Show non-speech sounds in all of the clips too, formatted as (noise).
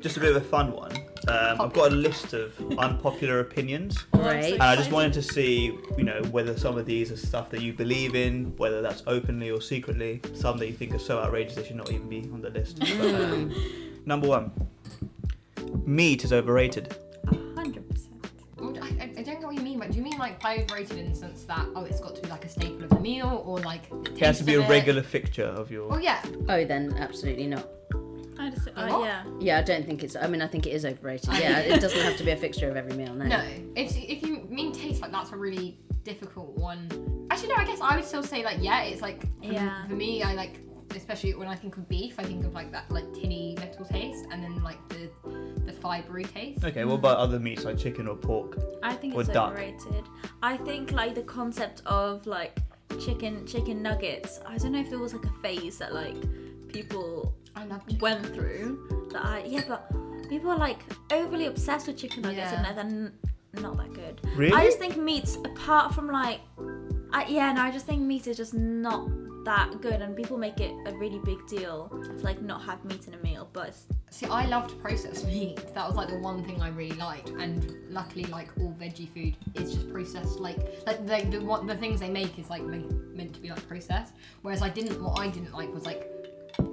Just a bit of a fun one. Um, I've got a list of (laughs) unpopular opinions. Great. And I just wanted to see, you know, whether some of these are stuff that you believe in, whether that's openly or secretly, some that you think are so outrageous they should not even be on the list. But, um, (laughs) number one, meat is overrated. Hundred percent. I, I I don't get what you mean, but do you mean like by overrated in the sense that oh, it's got to be like a staple of the meal, or like the It has to be of a it? regular fixture of your. Well, yeah. Oh, then absolutely not. I just, uh, yeah. Yeah, I don't think it's. I mean, I think it is overrated. Yeah, it (laughs) doesn't have to be a fixture of every meal. No. No, if if you mean taste, like that's a really difficult one. Actually, no, I guess I would still say like yeah, it's like for, Yeah. for me, I like especially when I think of beef, I think of like that like tinny metal taste, and then like the the fibery taste. Okay, what about other meats like chicken or pork? I think Or it's duck. overrated. I think like the concept of like chicken chicken nuggets. I don't know if there was like a phase that like people I love chicken. went through that I yeah, but people are like overly obsessed with chicken nuggets Yeah. and they're n- not that good. Really? I just think meats, apart from like, I, yeah, no, I just think meat is just not that good, and people make it a really big deal to like not have meat in a meal, but it's, See, I loved processed meat. That was like the one thing I really liked, and luckily, like all veggie food is just processed. Like, like the the what the things they make is like ma- meant to be like processed. Whereas I didn't. What I didn't like was like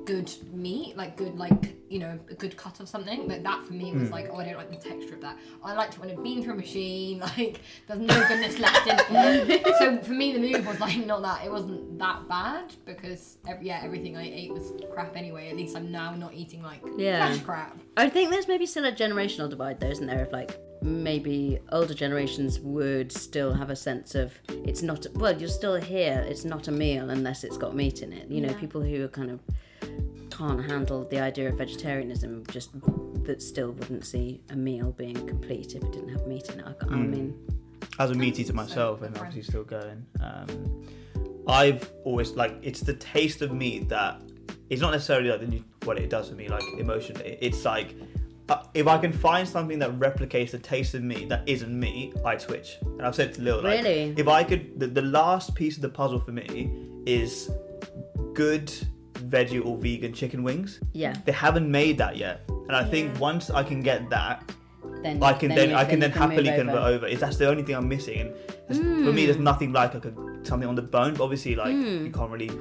good meat, like good like you know a good cut of something. But that for me was hmm. like, oh, I don't like the texture of that. I liked it when it'd been through a machine. (laughs) Like, there's no goodness left in it. (laughs) so for me, the move was like not that. It wasn't that bad because ev yeah, everything I ate was crap anyway. At least I'm now not eating like Yeah. fresh crap. I think there's maybe still a generational divide, though, isn't there? Of like maybe older generations would still have a sense of it's not. Well, you're still here. It's not a meal unless it's got meat in it. You know, people who are kind of can't handle the idea of vegetarianism just that still wouldn't see a meal being complete if it didn't have meat in it. I, ca- I mean, as a meat eater So myself and obviously still going. Um, i've always like it's the taste of meat that it's not necessarily like the what it does for me like emotionally. It's like uh, if i can find something that replicates the taste of meat that isn't meat i'd switch. And i've said to lil like Really? if i could the, the last piece of the puzzle for me is good veggie or vegan chicken wings yeah. they haven't made that yet and i think once i can get that Then I can then, you- I can then you move happily convert over. Is that's the only thing I'm missing. And there's- for me, there's hmm. nothing like like a, something on the bone. But obviously, like you hmm. can't really.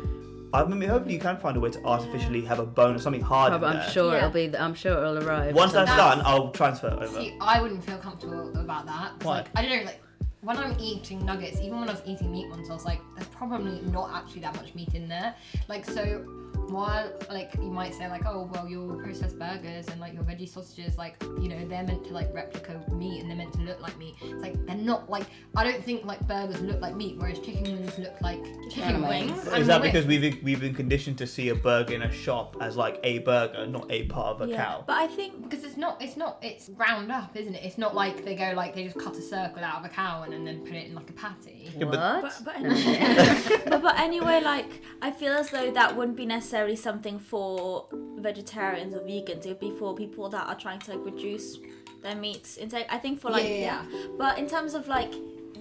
I mean, hopefully you can find a way to artificially have a bone or something hard. in Probably- I'm there. sure Yeah. it'll be. I'm sure it'll arrive. Once that's That's- done, I'll transfer it over. See, I wouldn't feel comfortable about that. Why? Like, I don't know, like when I'm eating nuggets, even when I was eating meat ones, I was like, there's probably not actually that much meat in there. Like so. While like you might say like oh well your processed burgers and like your veggie sausages like you know they're meant to like replica meat and they're meant to look like meat it's like they're not like I don't think like burgers look like meat whereas chicken wings look like chicken wings wings. Is and that wings. because we've we've been conditioned to see a burger in a shop as like a burger, not a part of a yeah. cow? But I think Because it's not, it's not, it's ground up, isn't it? It's not like they go like they just cut a circle out of a cow and, and then put it in like a patty. Yeah, but- what? But, but, anyway, (laughs) but, but anyway, like I feel as though that wouldn't be necessarily something for vegetarians or vegans. It would be for people that are trying to like reduce their meat intake. I think for like Yeah, yeah, But in terms of like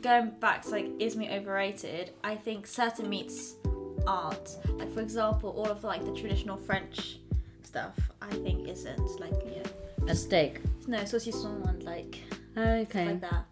going back to like is meat overrated? I think certain meats aren't. Like for example, all of the like the traditional French stuff. I think isn't like yeah. a steak. No, saucisson and like Okay. like that.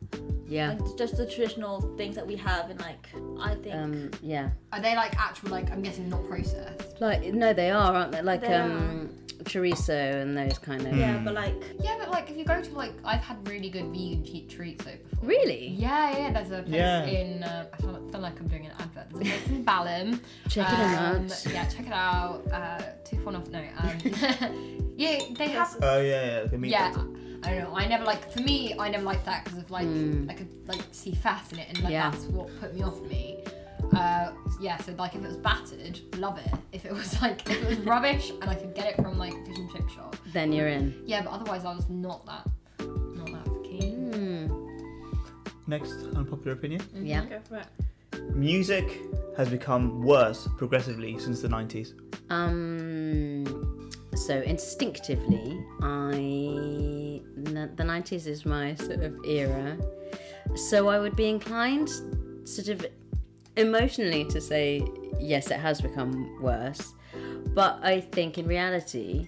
Yeah. Like just the traditional things that we have and like I think Um. Yeah. Are they like actual like I'm guessing not processed? Like no, they are, aren't they? Like They um, chorizo and those kind of. yeah, but like Yeah, but like if you go to like I've had really good vegan cheap treats though before. Really? Yeah, yeah. There's a place Yeah. in uh, I feel, feel like I'm doing an advert. There's a place in Balham. Check it Um, out. Yeah, check it out. Uh, too fun off. No. Um, (laughs) yeah, they have. Oh yeah, yeah, like a meat. Yeah, I don't know. I never like. For me, I never liked that because of like Mm. I could like see fat in it, and like Yeah. that's what put me off me. Uh, yeah, so like if it was battered, love it. If it was like if it was rubbish and I could get it from like fish and chip shop, Then you're in. yeah. But otherwise, I was not that not that keen. Hmm. Next unpopular opinion: Yeah. go for it. music has become worse progressively since the 90s. Um. So instinctively, I n- the nineties is my sort of era. So I would be inclined, sort of emotionally, to say yes, it has become worse. But I think in reality,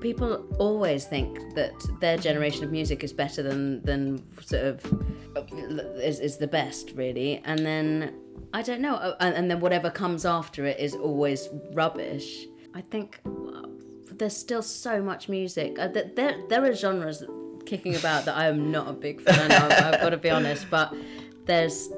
people always think that their generation of music is better than than sort of is, is the best really and then i don't know and, and then whatever comes after it is always rubbish i think uh, there's still so much music uh, there there are genres kicking about that i am not a big fan of i've (laughs) got to be honest but there's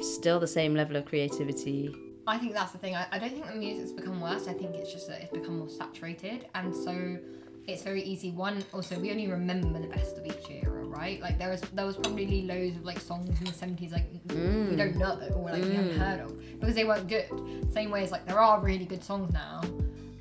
still the same level of creativity I think that's the thing. I, I don't think the music's become worse. I think it's just that it's become more saturated, and so it's very easy. One, also, we only remember the best of each era, right? Like there was there was probably loads of like songs in the seventies like we don't know or like we haven't heard of because they weren't good. Same way as like there are really good songs now.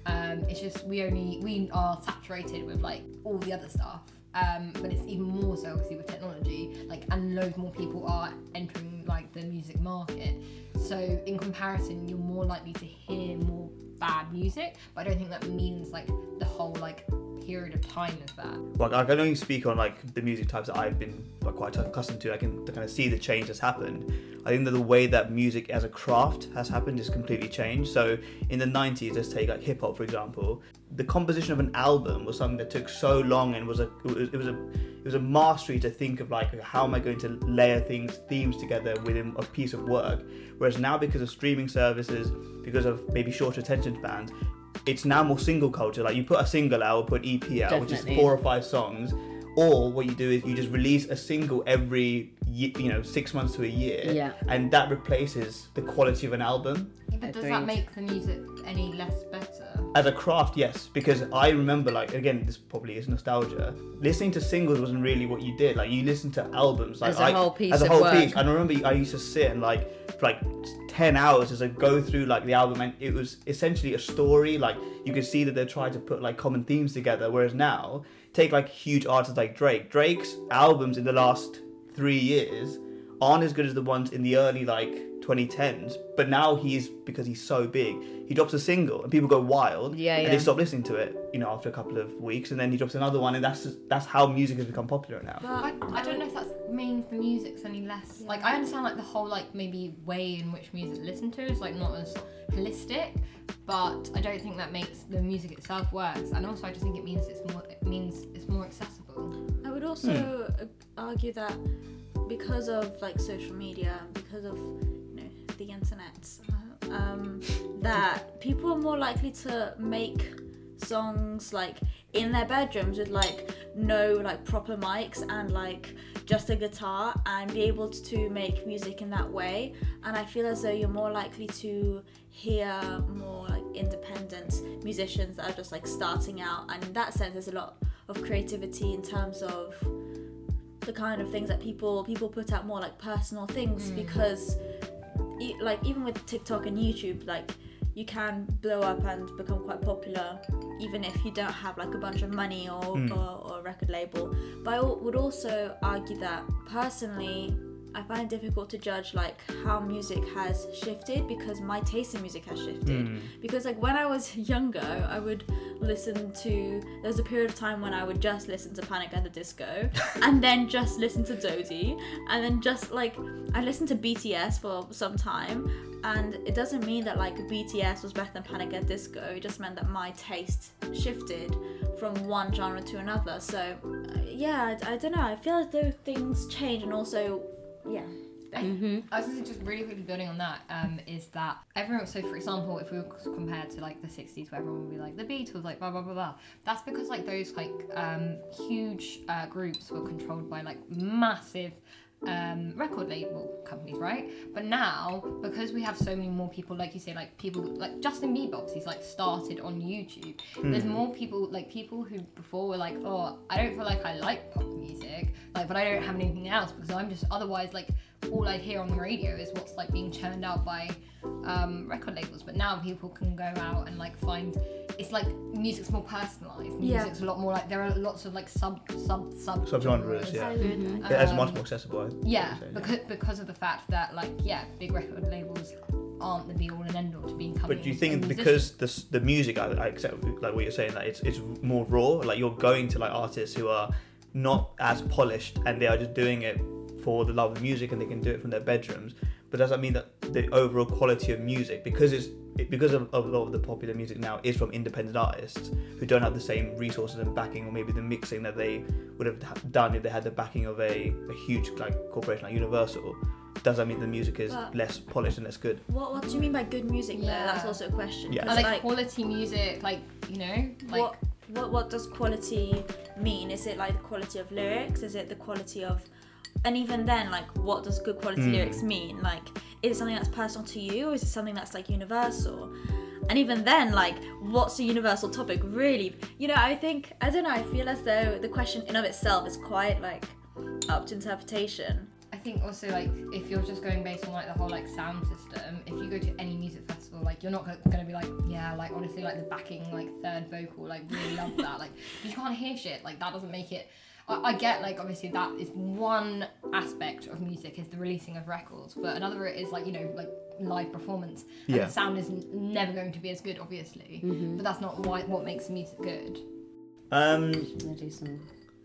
Um, it's just we only we are saturated with like all the other stuff. Um, but it's even more so obviously with technology, like and loads more people are entering like the music market. So in comparison, you're more likely to hear more bad music. But I don't think that means like the whole like period of time is that. Well, I can only speak on like the music types that I've been like, quite accustomed to. I can kind of see the change that's happened. I think that the way that music as a craft has happened is completely changed. So in the 90s, let's take like hip hop for example. The composition of an album was something that took so long and was a it was, it was a it was a mastery to think of like how am I going to layer things themes together within a piece of work. Whereas now because of streaming services, because of maybe shorter attention spans, it's now more single culture. Like you put a single out, or put EP out, which is four or five songs, or what you do is you just release a single every you know six months to a year, Yeah. and that replaces the quality of an album. Yeah, but does that make the music any less better? As a craft, yes, because I remember like again, this probably is nostalgia. Listening to singles wasn't really what you did. Like you listened to albums, like As a I, whole piece as a of whole work. piece. And I remember I used to sit and like for like ten hours as I go through like the album, and it was essentially a story. Like you could see that they're trying to put like common themes together. Whereas now, take like huge artists like Drake. Drake's albums in the last three years aren't as good as the ones in the early like 2010s. But now he's because he's so big, he drops a single and people go wild. Yeah, yeah. and they stop listening to it, you know, after a couple of weeks, and then he drops another one, and that's that's how music has become popular now. I, I don't know if that means the music's any less. Like I understand like the whole like maybe way in which music is listened to is like not as holistic, but I don't think that makes the music itself worse. And also I just think it means it's more it means it's more accessible. I would also uh, argue that because of like social media, because of you know the internet, uh, um, that people are more likely to make songs like in their bedrooms with like no like proper mics and like just a guitar and be able to make music in that way. And i feel as though you're more likely to hear more like independent musicians that are just like starting out. And in that sense there's a lot of creativity in terms of the kind of things that people people put out more like personal things. Mm. Because e- like even with TikTok and YouTube like you can blow up and become quite popular even if you don't have like a bunch of money or, hmm. or, or a record label. But I would also argue that personally I find it difficult to judge like how music has shifted because my taste in music has shifted. Because like when I was (laughs) younger I would listen to there was a period of time when I would just listen to Panic at the Disco (laughs) and then just listen to Dodie and then just like I listened to BTS for some time and it doesn't mean that like BTS was better than Panic at the Disco. It just meant that my taste shifted from one genre to another. So uh, yeah I, I don't know. I feel as though things change and also yeah I was just really quickly building on that um, is that everyone. So, for example, if we were compared to like the '60s, where everyone would be like the Beatles, like blah blah blah blah. That's because like those like um, huge uh, groups were controlled by like massive um, record label companies, right? But now, because we have so many more people, like you say, like people like Justin Bieber, obviously, he's like started on YouTube. There's more people, like people who before were like, oh, I don't feel like I like pop music, like, but I don't have anything else because I'm just otherwise like all I'd hear on the radio is what's like being churned out by um, record labels. But now people can go out and like find. It's like music's more personalized. Yeah. Music's a lot more like there are lots of like sub sub sub Subgenres, yeah. Mm-hmm. Yeah, it's much Um, more accessible. I Yeah, say, because because of the fact that like yeah, big record labels aren't the be all and end all to becoming. But do you think because the the music, I, I accept like what you're saying, that it's it's more raw. Like you're going to like artists who are not as polished and they are just doing it for the love of music and they can do it from their bedrooms. But does that mean that the overall quality of music because it's it, because of, of a lot of the popular music now is from independent artists who don't have the same resources and backing or maybe the mixing that they would have done if they had the backing of a, a huge like corporation like Universal. Does that mean the music is But- less polished and less good? What What do you mean by good music? Though that's also a question. Yeah. 'cause, I like, quality music, like you know, like what, what what does quality mean? Is it like the quality of lyrics? Is it the quality of and even then like what does good quality Mm. lyrics mean? Like is it something that's personal to you or is it something that's like universal? And even then like what's a universal topic really? You know, I think I don't know, I feel as though the question in of itself is quite like up to interpretation. I think also like if you're just going based on like the whole like sound system, if you go to any music festival, like you're not gonna be like, yeah, like honestly, like the backing like third vocal, like really love that. (laughs) Like you can't hear shit. Like that doesn't make it. I, I get like obviously that is one aspect of music is the releasing of records, but another is like you know like live performance. And Yeah. the sound is n- never going to be as good, obviously, but that's not why what makes music good. Um, do some.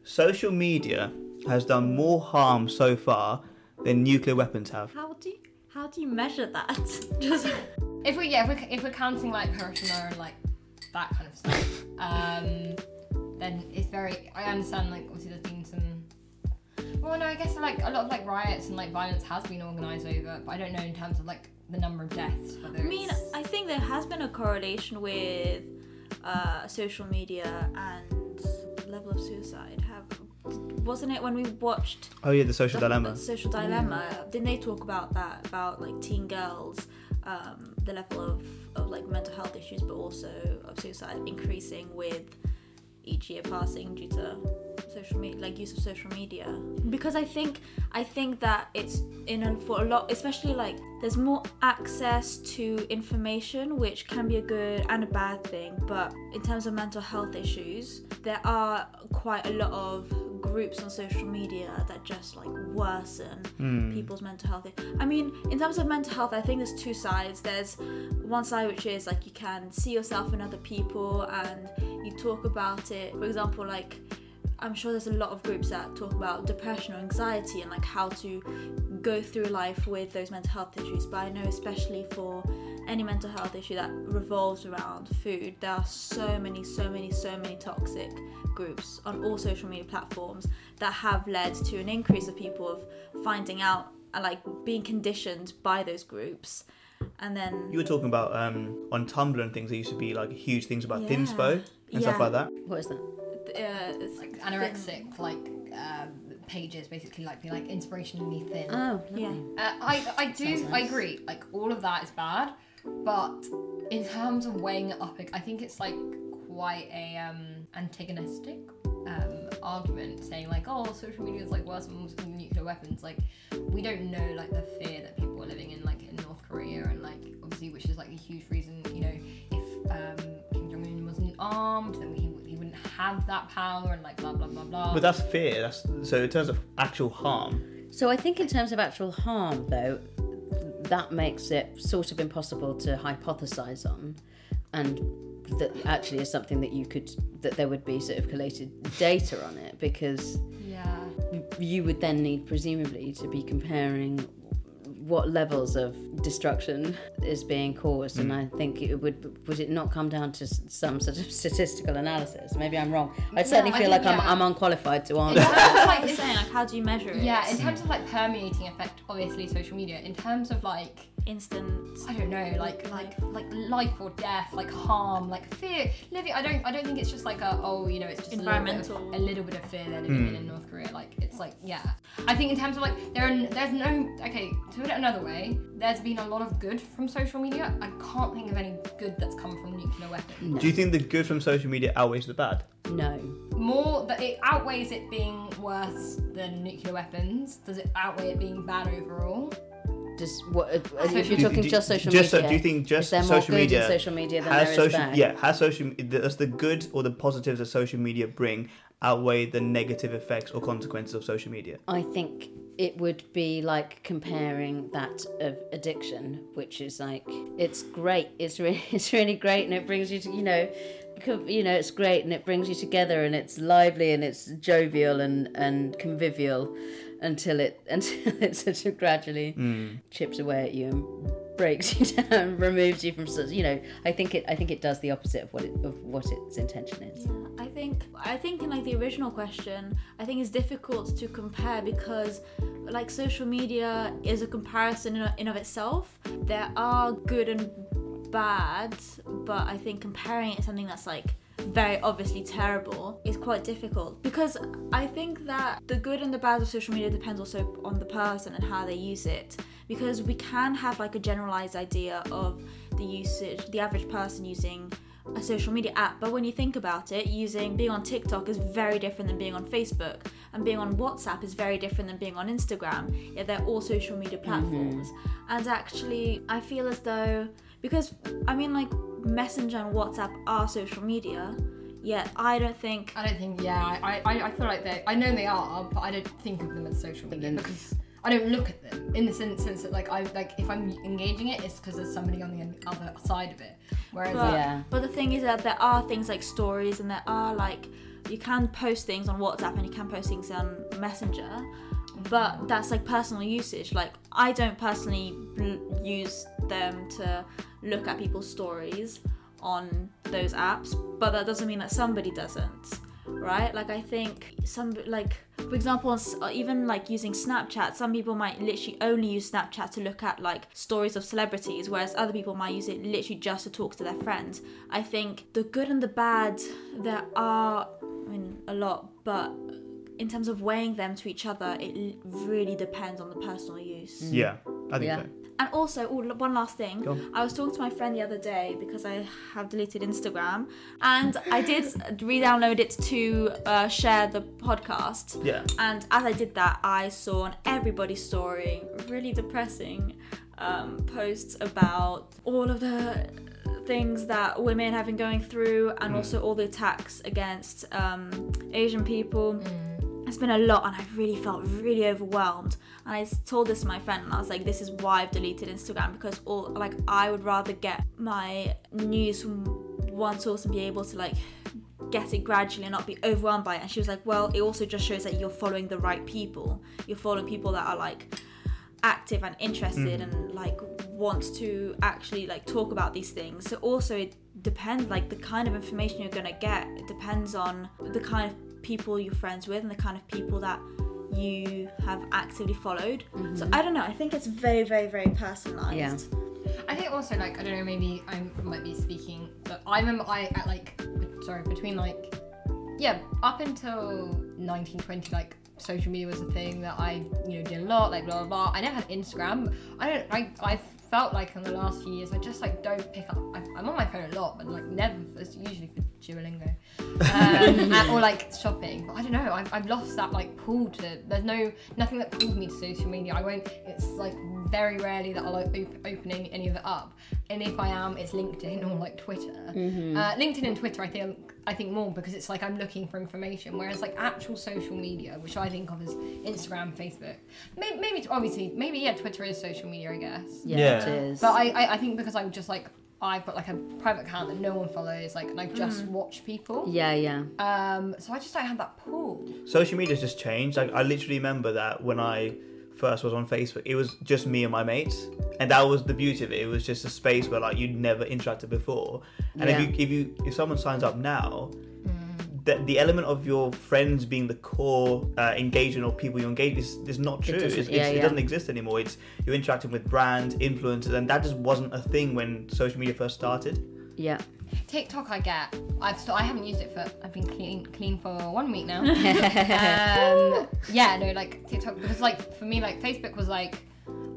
social media has done more harm so far than nuclear weapons have. How do you how do you measure that? (laughs) Just If we yeah, if we're, if we're counting like Hiroshima and like that kind of stuff, um, then it's very. I understand like obviously there's been some. Well, no, I guess like a lot of like riots and like violence has been organised over, but I don't know in terms of like the number of deaths. Whether I mean, it's- I think there has been a correlation with uh, social media and level of suicide. Have wasn't it when we watched Oh yeah, the social the, dilemma. the social dilemma? Didn't they talk about that about like teen girls, um, the level of, of like mental health issues, but also of suicide increasing with each year passing due to social media like use of social media. Because i think i think that it's in for a lot especially like there's more access to information which can be a good and a bad thing. But in terms of mental health issues there are quite a lot of groups on social media that just like worsen Hmm. people's mental health. I mean in terms of mental health i think there's two sides. There's one side which is like you can see yourself in other people and you talk about it. For example like i'm sure there's a lot of groups that talk about depression or anxiety and like how to go through life with those mental health issues. But i know especially for any mental health issue that revolves around food there are so many so many so many toxic groups on all social media platforms that have led to an increase of people of finding out and like being conditioned by those groups and then You were talking about um, on Tumblr and things. There used to be like huge things about Yeah. thinspo and stuff like that. What is that? uh, it's like anorexic like um, pages basically like be like inspirationally thin. Oh, yeah Uh, I I do Sounds I agree. Like all of that is bad, but in terms of weighing it up, I think it's like quite a um, antagonistic um, argument, saying like, oh, social media is like worse than than nuclear weapons. Like we don't know like the fear that people are living in like in North Korea and like obviously which is like a huge reason. You know, if um, Kim Jong Un wasn't armed, then he he wouldn't have that power and like blah blah blah blah. But that's fear. That's so in terms of actual harm. So I think in terms of actual harm, though, that makes it sort of impossible to hypothesize on, and that actually is something that you could that there would be sort of collated data on it because yeah. you would then need presumably to be comparing what levels of destruction is being caused and hmm. i think it would would it not come down to some sort of (laughs) statistical analysis maybe i'm wrong i certainly I feel think, like I'm. I'm unqualified to answer terms of, like like, you're saying like how do you measure it Yeah, in terms of like permeating effect, obviously social media. In terms of like instant I don't know, like like like life or death, like harm, like fear. Living, I don't I don't think it's just like a oh you know it's just a little bit of- Environmental. a little bit of fear they're living hmm. in in North Korea. Like it's like yeah. I think in terms of like there are, there's no okay to put it another way. There's been a lot of good from social media. I can't think of any good that's come from nuclear weapons. Do you think the good from social media outweighs the bad? no More that it outweighs it being worse than nuclear weapons. Does it outweigh it being bad overall? Just what if you're talking do- just social just so- media do you think just is there more social good media in social media than has there is social yeah has social does the good or the positives that social media bring outweigh the negative effects or consequences of social media? I think it would be like comparing that of addiction, which is like it's great. It's really (laughs) it's really great, and it brings you to you know, you know it's great, and it brings you together, and it's lively, and it's jovial and and convivial, until it (laughs) until it sort of gradually mm. chips away at you and breaks (laughs) you down, removes you from such. You know, I think it. I think it does the opposite of what it of what its intention is. Yeah, I think I think in like the original question, I think it's difficult to compare because like social media is a comparison in, in of itself. There are good and bad, but I think comparing it to something that's like very obviously terrible is quite difficult. Because I think that the good and the bad of social media depends also on the person and how they use it. Because we can have like a generalized idea of the usage the average person using a social media app but when you think about it using being on TikTok is very different than being on Facebook and being on WhatsApp is very different than being on Instagram. Yeah they're all social media mm-hmm. platforms. And actually I feel as though because I mean like Messenger and WhatsApp are social media yet I don't think I don't think. Yeah, I, I, I feel like they. I know they are, but I don't think of them as social media because I don't look at them in the sense, sense that like I like if I'm engaging it, it's because there's somebody on the other side of it. Whereas But, Yeah. but the thing is that there are things like stories and there are like you can post things on WhatsApp and you can post things on Messenger, but that's like personal usage. Like I don't personally use them to look at people's stories on those apps, but that doesn't mean that somebody doesn't. Right? Like I think some like for example, uh, even like using Snapchat, some people might literally only use Snapchat to look at like stories of celebrities, whereas other people might use it literally just to talk to their friends. I think the good and the bad, there are, I mean, a lot, but in terms of weighing them to each other, it l- really depends on the personal use. Yeah, I think Yeah. so. And also, oh, l- one last thing. Go on. I was talking to my friend the other day because I have deleted Instagram, and I did re-download it to uh, share the podcast. Yeah. And as I did that, I saw on everybody's story really depressing um, posts about all of the things that women have been going through, and also all the attacks against um, Asian people. It's been a lot, and I really felt really overwhelmed. And I told this to my friend, and I was like, "This is why I've deleted Instagram because all like I would rather get my news from one source and be able to like get it gradually and not be overwhelmed by it." And she was like, "Well, it also just shows that you're following the right people. You're following people that are like active and interested mm. and like want to actually like talk about these things so also it depends like the kind of information you're gonna get it depends on the kind of people you're friends with and the kind of people that you have actively followed so mm-hmm. i don't know i think it's very very very personalized Yeah. I think also like I don't know maybe I might be speaking, but I remember I at like sorry between like yeah up until 1920 like social media was a thing that I you know did a lot like blah blah blah. I never had Instagram. I don't I I felt like in the last few years I just like don't pick up. I, I'm on my phone a lot, but like never. It's usually for Duolingo um, and- or like shopping. But I don't know. I've, I've lost that like pull to. There's no nothing that pulls me to social media. I won't. It's like very rarely that I'll like, op- open any, of it up. And if I am, it's LinkedIn or like Twitter. Uh, LinkedIn and Twitter, I think I think more because it's like I'm looking for information. Whereas like actual social media, which I think of as Instagram, Facebook, maybe, maybe obviously maybe yeah, Twitter is social media, I guess. Yeah, Yeah. It is. But I, I, I think because I'm just like I've got like a private account that no one follows, like, and I just watch people. yeah, yeah. Um, so I just don't have that pull. Social media's just changed. Like I literally remember that when I first was on Facebook, it was just me and my mates, and that was the beauty of it. It was just a space where like you'd never interacted before. And Yeah. if you if you if someone signs up now, the, the element of your friends being the core uh, engagement or people you engage is, is not true. doesn't- It's, yeah, it's, yeah. It doesn't exist anymore. It's you're interacting with brands, influencers, and that just wasn't a thing when social media first started. Yeah. TikTok, I get. I've still, I haven't used it for. I've been clean clean for one week now. (laughs) um, (laughs) yeah, no, like TikTok because like for me, like Facebook was like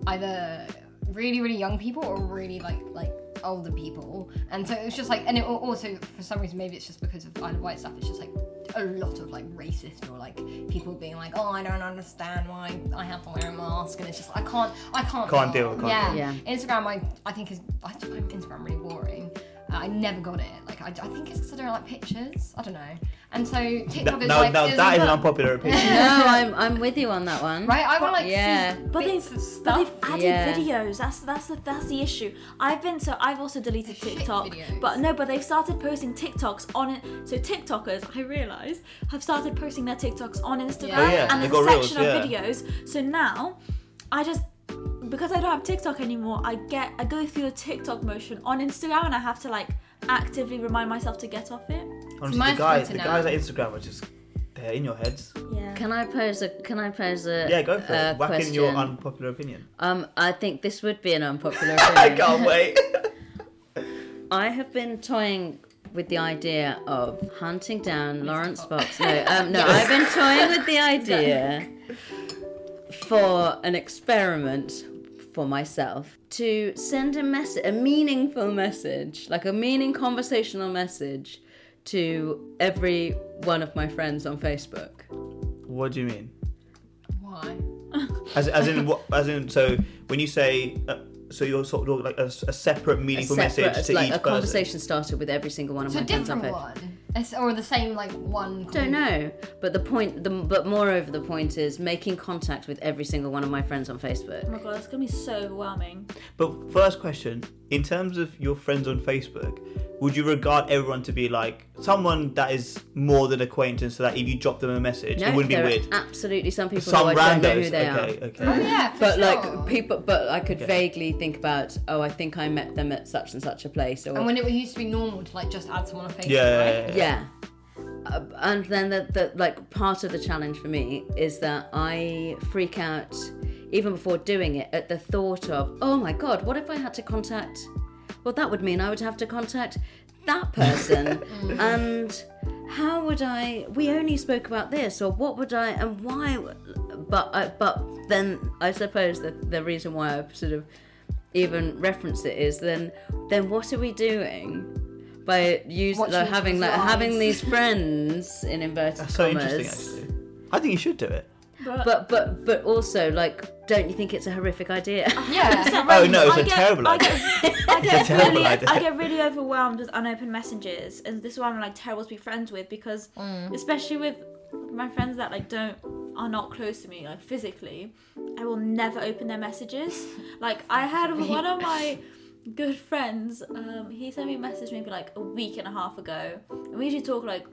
either really really young people or really like like older people, and so it was just like, and it also for some reason maybe it's just because of Isle of Wight stuff. It's just like a lot of like racist or like people being like, oh, I don't understand why I have to wear a mask, and it's just I can't, I can't, Can't deal, can't yeah. deal. Instagram, I, I think is I find Instagram really boring. I never got it. Like I, I think it's because I don't like pictures. I don't know. And so TikTok That, is now, like now is that is an unpopular (laughs) opinion. No, I'm I'm with you on that one. right. I want like Yeah. see But bits they've- But they've added Yeah. videos. That's that's the that's the issue. I've been so I've also deleted Shit TikTok, videos. but no, but they've started posting TikToks on it. So TikTokers, I realise, have started posting their TikToks on Instagram, Oh, yeah, and they've there's a got reels, section of yeah. videos. So now, I just because I don't have TikTok anymore, I get I go through a TikTok motion on Instagram, and I have to like actively remind myself to get off it. Honestly, the mine's guys, Twitter the guys at Instagram are just they're in your heads. Yeah. Can I pose a Can I pose a Yeah, go for a it. Whack question? in your unpopular opinion. um, I think this would be an unpopular (laughs) I can't wait. (laughs) I have been toying with the idea of hunting down Laurence Fox. No, um, no, (laughs) I've been toying with the idea for an experiment for myself to send a message, a meaningful message, like a meaning conversational message to every one of my friends on Facebook. what do you mean? Why? (laughs) As, as in what? As in so when you say uh, so you're sort of like a, a separate A meaningful separate- message to like each a person. conversation started with every single one of So my friends on different Facebook. one, It's- or the same like one. Don't know, but the point, the, but moreover, the point is making contact with every single one of my friends on Facebook. Oh my god, it's gonna be so overwhelming. But first question, in terms of your friends on Facebook, would you regard everyone to be like someone that is more than acquaintance, so that if you drop them a message, No, it wouldn't be weird? are absolutely some people Some who I don't know who they okay, are. okay. Oh yeah, But sure. like people, but I could Okay. vaguely think about, oh, I think I met them at such and such a place, or And when it used to be normal to like just add someone on Facebook, Yeah, right? yeah. Uh, and then the, the like part of the challenge for me is that I freak out even before doing it at the thought of, oh my god, what if I had to contact? Well, that would mean I would have to contact that person, (laughs) and how would I? We only spoke about this, or what would I, and why? But I, but then I suppose that the reason why I sort of even reference it is then then what are we doing? By using like, having other's like having these (laughs) friends in inverted That's so commas. interesting, actually. I think you should do it. But, But but but also like, don't you think it's a horrific idea? Yeah. (laughs) Oh no, it's I a get- terrible I idea. get, I get (laughs) It's a terrible really, idea. I get really overwhelmed with unopened messages, and this is why I'm like terrible to be friends with because, Mm. especially with my friends that like don't are not close to me like physically, I will never open their messages. Like I had one of my good friends, um, he sent me a message maybe like a week and a half ago, and we usually talk like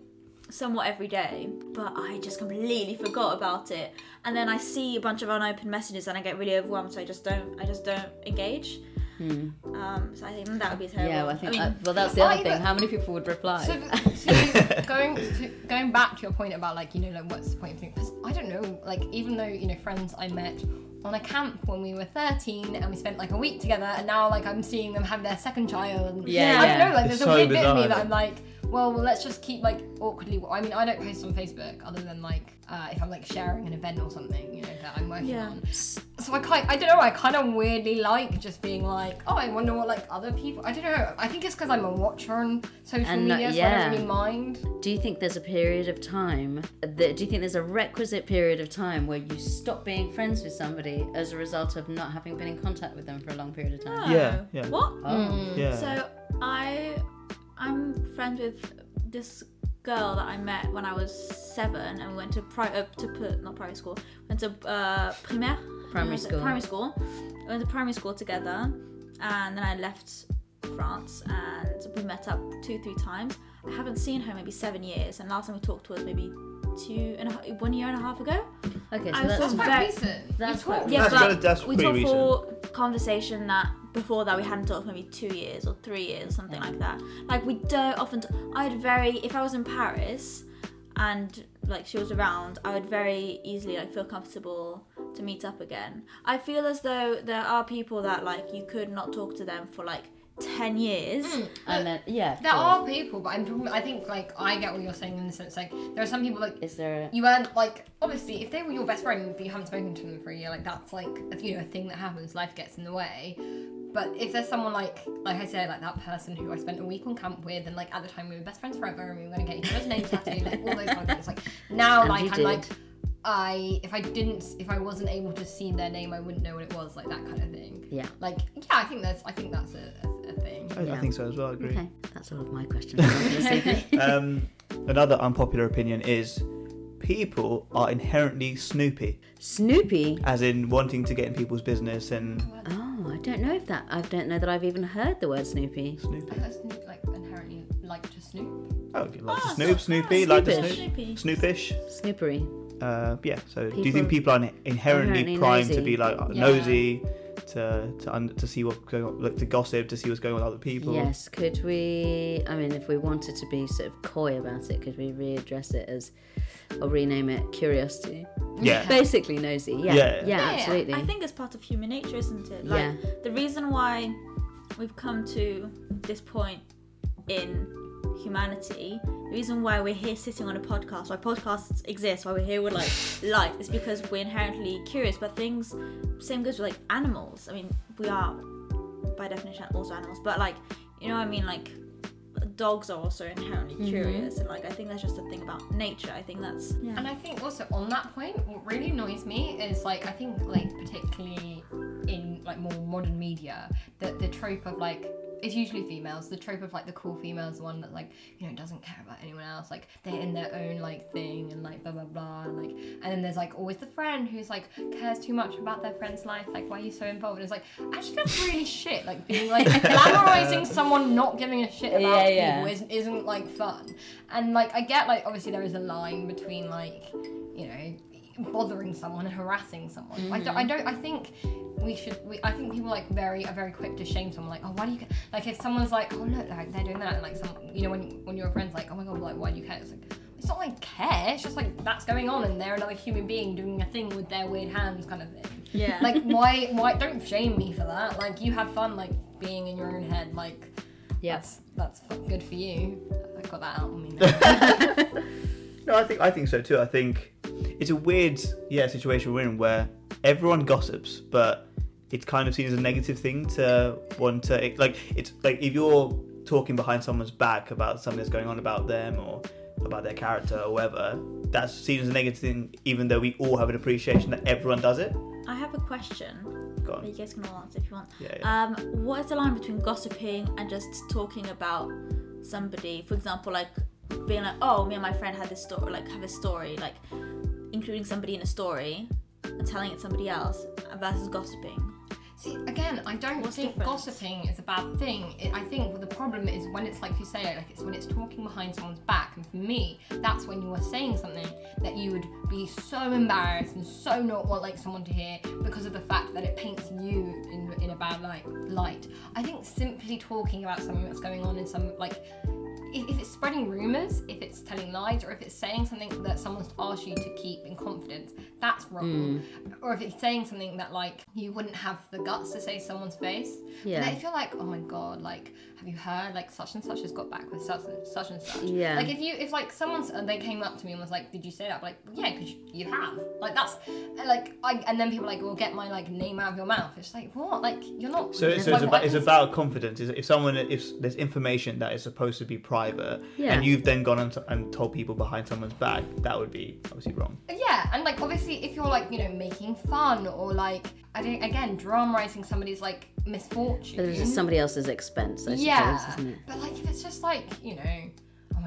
somewhat every day, but I just completely forgot about it. And then I see a bunch of unopened messages and I get really overwhelmed, so I just don't I just don't engage. Um, so I think that would be terrible. Hmm. yeah, well, I think mean, uh, well that's the I other thing. either- How many people would reply? (laughs) So, so going to, going back to your point about like you know like what's the point of thing? Because I don't know like even though you know friends I met on a camp when we were 13 and we spent like a week together and now like I'm seeing them have their second child. And, Yeah, I don't know like It's there's a so weird bit of me that I'm like well let's just keep like awkwardly. I mean I don't post on Facebook other than like uh, if I'm like sharing an event or something you know that I'm working Yeah. on. So I kind I don't know I kind of weirdly like just being like oh I wonder what like other people I don't know I think it's because I'm a watcher on social And, uh, media so I yeah. don't really mind. do you think there's a period of time? That, do you think there's a requisite period of time where you stop being friends with somebody as a result of not having been in contact with them for a long period of time? no. Yeah, yeah. What? Oh. Yeah. So I I'm friends with this girl that I met when I was seven, and we went to pri- uh, to put not primary school, went to uh, primaire, Primary We went to school. Primary school. We went to primary school together, and then I left France, and we met up two, three times. I haven't seen her maybe seven years, and last time we talked was maybe two and a half, one year and a half ago. Okay, so I that's was That's quite very- recent. that's You quite talk- Yeah, That's but very- that's we talked for conversation that before that we hadn't talked for maybe two years or three years, something like that. Like we don't often. T- I'd very if I was in Paris and like she was around, I would very easily like feel comfortable to meet up again. I feel as though there are people that like you could not talk to them for like ten years. Hmm, and then yeah. There cool. are people, but I'm talking. I think like I get what you're saying in the sense like there are some people like Is there? A, you weren't like obviously if they were your best friend but you haven't spoken to them for a year like that's like you know a thing that happens. Life gets in the way. But if there's someone like like I said like that person who I spent a week on camp with and like at the time we were best friends forever and we were gonna get each other's names tattooed like all those kind of things like now And like I'm did. like I if I didn't if I wasn't able to see their name I wouldn't know what it was like that kind of thing. yeah. Like yeah I think that's I think that's a, a, a thing. I, I think so as well. I agree. Okay, that's all of my questions for this evening. Um, another unpopular opinion is people are inherently snoopy, Snoopy. as in wanting to get in people's business and Oh, I don't know if that. I don't know that I've even heard the word Snoopy. snoopy. Like, like inherently like to snoop. Oh, you like to Ah, snoop, so- snoopy, ah, like to snoop, snoopish. Snoopery. Uh, yeah. So, do you think people are inherently Inherently primed to be like Yeah. nosy, to to un- to see what's going on, like to gossip, to see what's going on with other people. Yes, could we? I mean, if we wanted to be sort of coy about it, could we readdress it as, or rename it curiosity? Yeah. (laughs) Basically nosy. Yeah, Yeah. yeah, absolutely. I think it's part of human nature, isn't it? Like yeah, the reason why we've come to this point in humanity, the reason why we're here sitting on a podcast, why podcasts exist, why we're here with like light, is because we're inherently curious. But things, same goes with like animals. I mean, we are by definition also animals, but like you know what I mean, like dogs are also inherently Mhm. curious, and like I think that's just a thing about nature. I think that's yeah. And I think also on that point, what really annoys me is like I think like particularly in like more modern media, that the trope of like it's usually females. The trope of like the cool female is the one that like you know doesn't care about anyone else. Like they're in their own like thing and like blah blah blah. And like and then there's like always the friend who's like cares too much about their friend's life. Like why are you so involved? And it's like actually that's really (laughs) shit. Like being like (laughs) glamorizing someone not giving a shit about Yeah, yeah. people isn't isn't like fun. And like I get like obviously there is a line between like you know bothering someone and harassing someone. I, don't, I mm-hmm. don't. I think we should. We, I think people like very are very quick to shame someone. Like, oh, why do you ca-? like if someone's like, oh look, like they're doing that, and like some, you know, when when your friend's like, oh my god, like why do you care? It's like it's not like care. It's just like that's going on, and they're another human being doing a thing with their weird hands, kind of thing. yeah. Like (laughs) why why don't shame me for that? Like you have fun like being in your own head. Like yeah. that's that's good for you. I got that out on me. now. (laughs) No, I think I think so too. I think it's a weird yeah situation we're in where everyone gossips, but it's kind of seen as a negative thing to want to like it's like if you're talking behind someone's back about something that's going on about them or about their character or whatever, that's seen as a negative thing, even though we all have an appreciation that everyone does it. I have a question. Go on. You guys can all answer if you want. Yeah, yeah. Um, what is the line between gossiping and just talking about somebody? For example, like being like, "Oh, me and my friend had this story," like have a story, like including somebody in a story and telling it to somebody else, versus gossiping. See, again, I don't What's think different? gossiping is a bad thing. It, I think the problem is when it's like you say, like it's when it's talking behind someone's back. And for me, that's when you are saying something that you would be so embarrassed and so not want like someone to hear because of the fact that it paints you in, in a bad light. Light. I think simply talking about something that's going on in some like. If if it's spreading rumors, if it's telling lies, or if it's saying something that someone's asked you to keep in confidence, that's wrong. Hmm. Or if it's saying something that like you wouldn't have the guts to say to someone's face, Yeah. and then if you're like, oh my god, like, have you heard like such and such has got back with such and such and such? Yeah. Like if you if like someone's and they came up to me and was like, did you say that? I'm like, well, yeah, because you, you have. Like that's like I and then people are like, well, get my like name out of your mouth. It's like what? Like you're not. So, so it's about it's about confidence. Is If someone if there's information that is supposed to be private, Yeah. and you've then gone and, t- and told people behind someone's back, that would be obviously wrong. Yeah, and like obviously, if you're like you know making fun or like I don't again dramatizing somebody's like misfortune. But it's at somebody else's expense, I suppose, yeah, isn't it? but like if it's just like you know,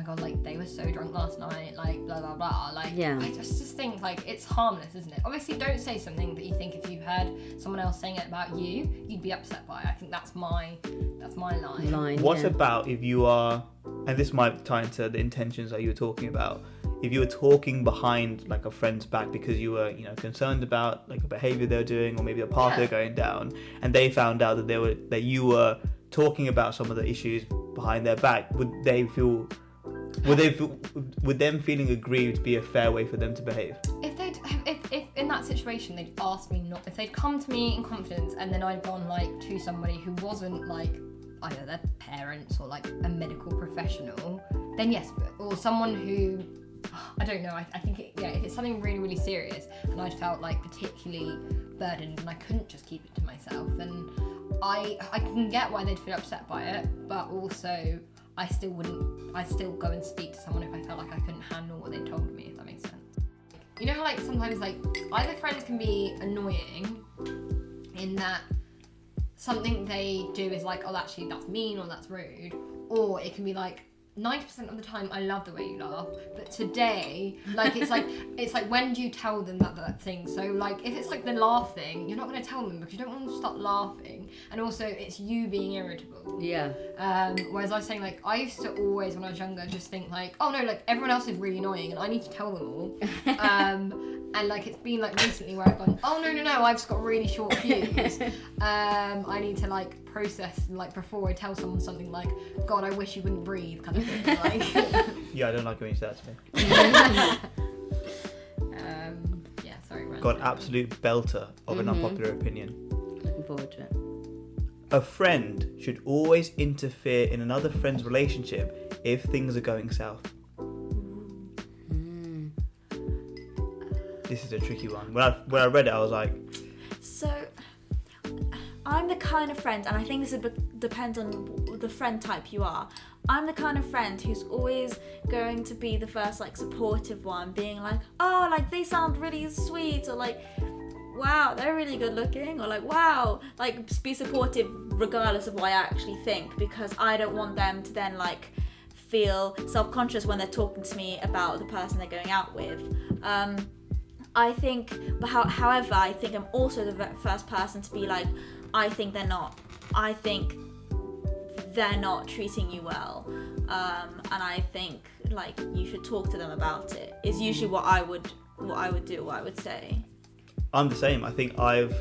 my god, like they were so drunk last night, like blah blah blah. Like Yeah. I just just think like it's harmless, isn't it? Obviously, don't say something that you think if you heard someone else saying it about you, you'd be upset by. it. I think that's my that's my line. Line. What yeah. about if you are, and this might tie into the intentions that you were talking about. If you were talking behind like a friend's back because you were, you know, concerned about like a behavior they're doing or maybe a path Yeah. they're going down, and they found out that they were that you were talking about some of the issues behind their back, would they feel? Would they would them feeling aggrieved be a fair way for them to behave? If they'd if, if in that situation they'd asked me not if they'd come to me in confidence and then I'd gone like to somebody who wasn't like either their parents or like a medical professional, then yes, or someone who I don't know. I, I think it, yeah, if it's something really really serious and I'd felt like particularly burdened and I couldn't just keep it to myself, then I I can get why they'd feel upset by it, but also I still wouldn't. I'd still go and speak to someone if I felt like I couldn't handle what they told me. If that makes sense. You know how like sometimes like either friends can be annoying in that something they do is like, oh, actually that's mean or that's rude, or it can be like. 90% of the time I love the way you laugh, but today, like it's like (laughs) it's like when do you tell them that that thing? So like if it's like the laugh thing, you're not gonna tell them because you don't want them to start laughing. And also it's you being irritable. Yeah. Um, whereas I was saying like I used to always when I was younger just think like oh no like everyone else is really annoying and I need to tell them all. (laughs) um, and like it's been like recently where I've gone, oh no no no, I've just got really short (laughs) fuse. um, I need to like process like before I tell someone something like, God, I wish you wouldn't breathe, kind of thing. Like, (laughs) Yeah, I don't like when you say that to me. (laughs) um, yeah, sorry. random. Got absolute belter of an Mhm. unpopular opinion. Looking forward to it. A friend should always interfere in another friend's relationship if things are going south. Mm. This is a tricky one. When I when I read it, I was like, So, I'm the kind of friend, and I think this would depend on the friend type you are. I'm the kind of friend who's always going to be the first, like, supportive one, being like, oh, like, they sound really sweet, or like, wow, they're really good looking, or like, wow, like, be supportive regardless of what I actually think, because I don't want them to then, like, feel self conscious when they're talking to me about the person they're going out with. Um, I think, but how, however, I think I'm also the first person to be like, I think they're not. I think they're not treating you well, um, and I think like you should talk to them about it. Is usually what I would what I would do. What I would say. I'm the same. I think I've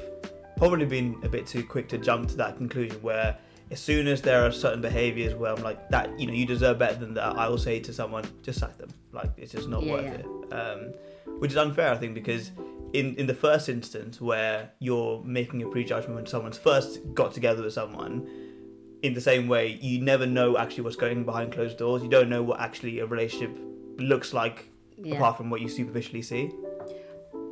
probably been a bit too quick to jump to that conclusion where as soon as there are certain behaviors where I'm like that, you know, you deserve better than that, I will say to someone, just sack them. Like it's just not Yeah, worth yeah. it. Um, which is unfair, I think, because in in the first instance where you're making a prejudgment when someone's first got together with someone, in the same way, you never know actually what's going behind closed doors. You don't know what actually a relationship looks like Yeah. apart from what you superficially see.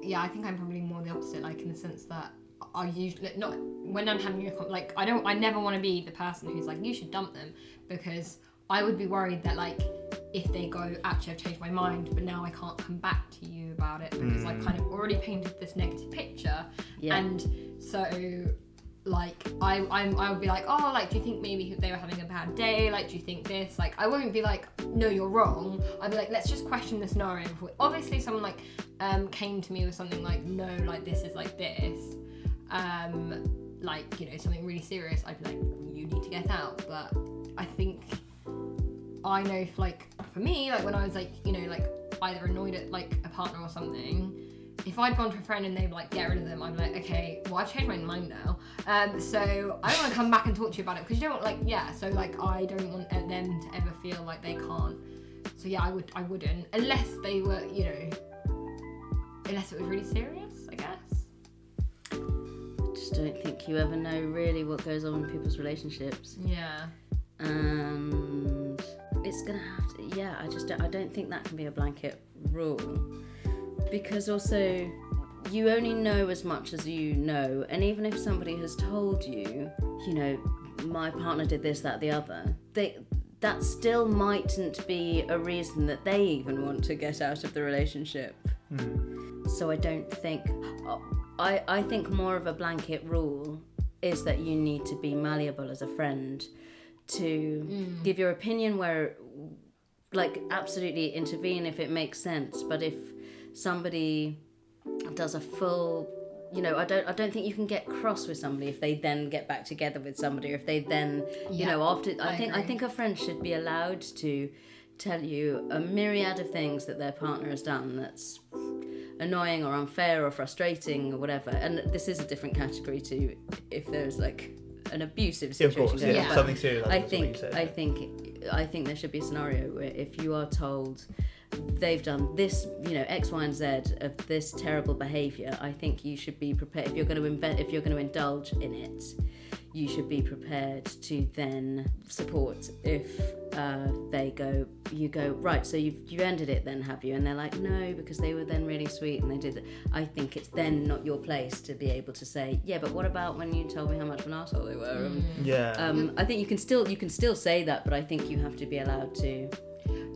yeah, I think I'm probably more the opposite, like in the sense that I usually not when I'm having a like I don't I never want to be the person who's like you should dump them because I would be worried that like if they go actually I've changed my mind but now I can't come back to you about it because I've kind of already painted this negative picture. Yeah. and so like I I'm, I would be like oh like do you think maybe they were having a bad day? Like do you think this? Like I wouldn't be like no you're wrong. I'd be like let's just question the scenario before obviously someone like um came to me with something like no like this is like this um like you know something really serious I'd be like you need to get out but I think I know if like for me like when I was like you know like either annoyed at like a partner or something if I'd gone to a friend and they'd like get rid of them, I'd be like, okay, well I've changed my mind now. Um, so I don't want to come back and talk to you about it because you don't like, yeah. So like I don't want them to ever feel like they can't. So yeah, I would, I wouldn't unless they were, you know, unless it was really serious, I guess. I just don't think you ever know really what goes on in people's relationships. Yeah. and it's gonna have to yeah i just don't, i don't think that can be a blanket rule. Because also you only know as much as you know and even if somebody has told you you know my partner did this that the other they that still mightn't be a reason that they even want to get out of the relationship. Hmm. So i don't think i i think more of a blanket rule is that you need to be malleable as a friend to mm. give your opinion where like absolutely intervene if it makes sense. But if somebody does a full you know i don't i don't think you can get cross with somebody if they then get back together with somebody or if they then you Yeah, know after i, I think i think a friend should be allowed to tell you a myriad of things that their partner has done that's annoying or unfair or frustrating or whatever. And this is a different category to if there's like an abusive Yeah, of situation course, going yeah. Something serious. I that's what you think I think I think there should be a scenario where if you are told they've done this, you know, X, Y, and Z of this terrible behaviour, I think you should be prepared. If you're going to invent, if you're going to indulge in it, you should be prepared to then support if uh, they go. You go right. So you've you ended it then, have you? And they're like, no, because they were then really sweet and they did it. I think it's then not your place to be able to say, yeah, but what about when you told me how much of an asshole they were? And, Yeah. um, I think you can still you can still say that, but I think you have to be allowed to.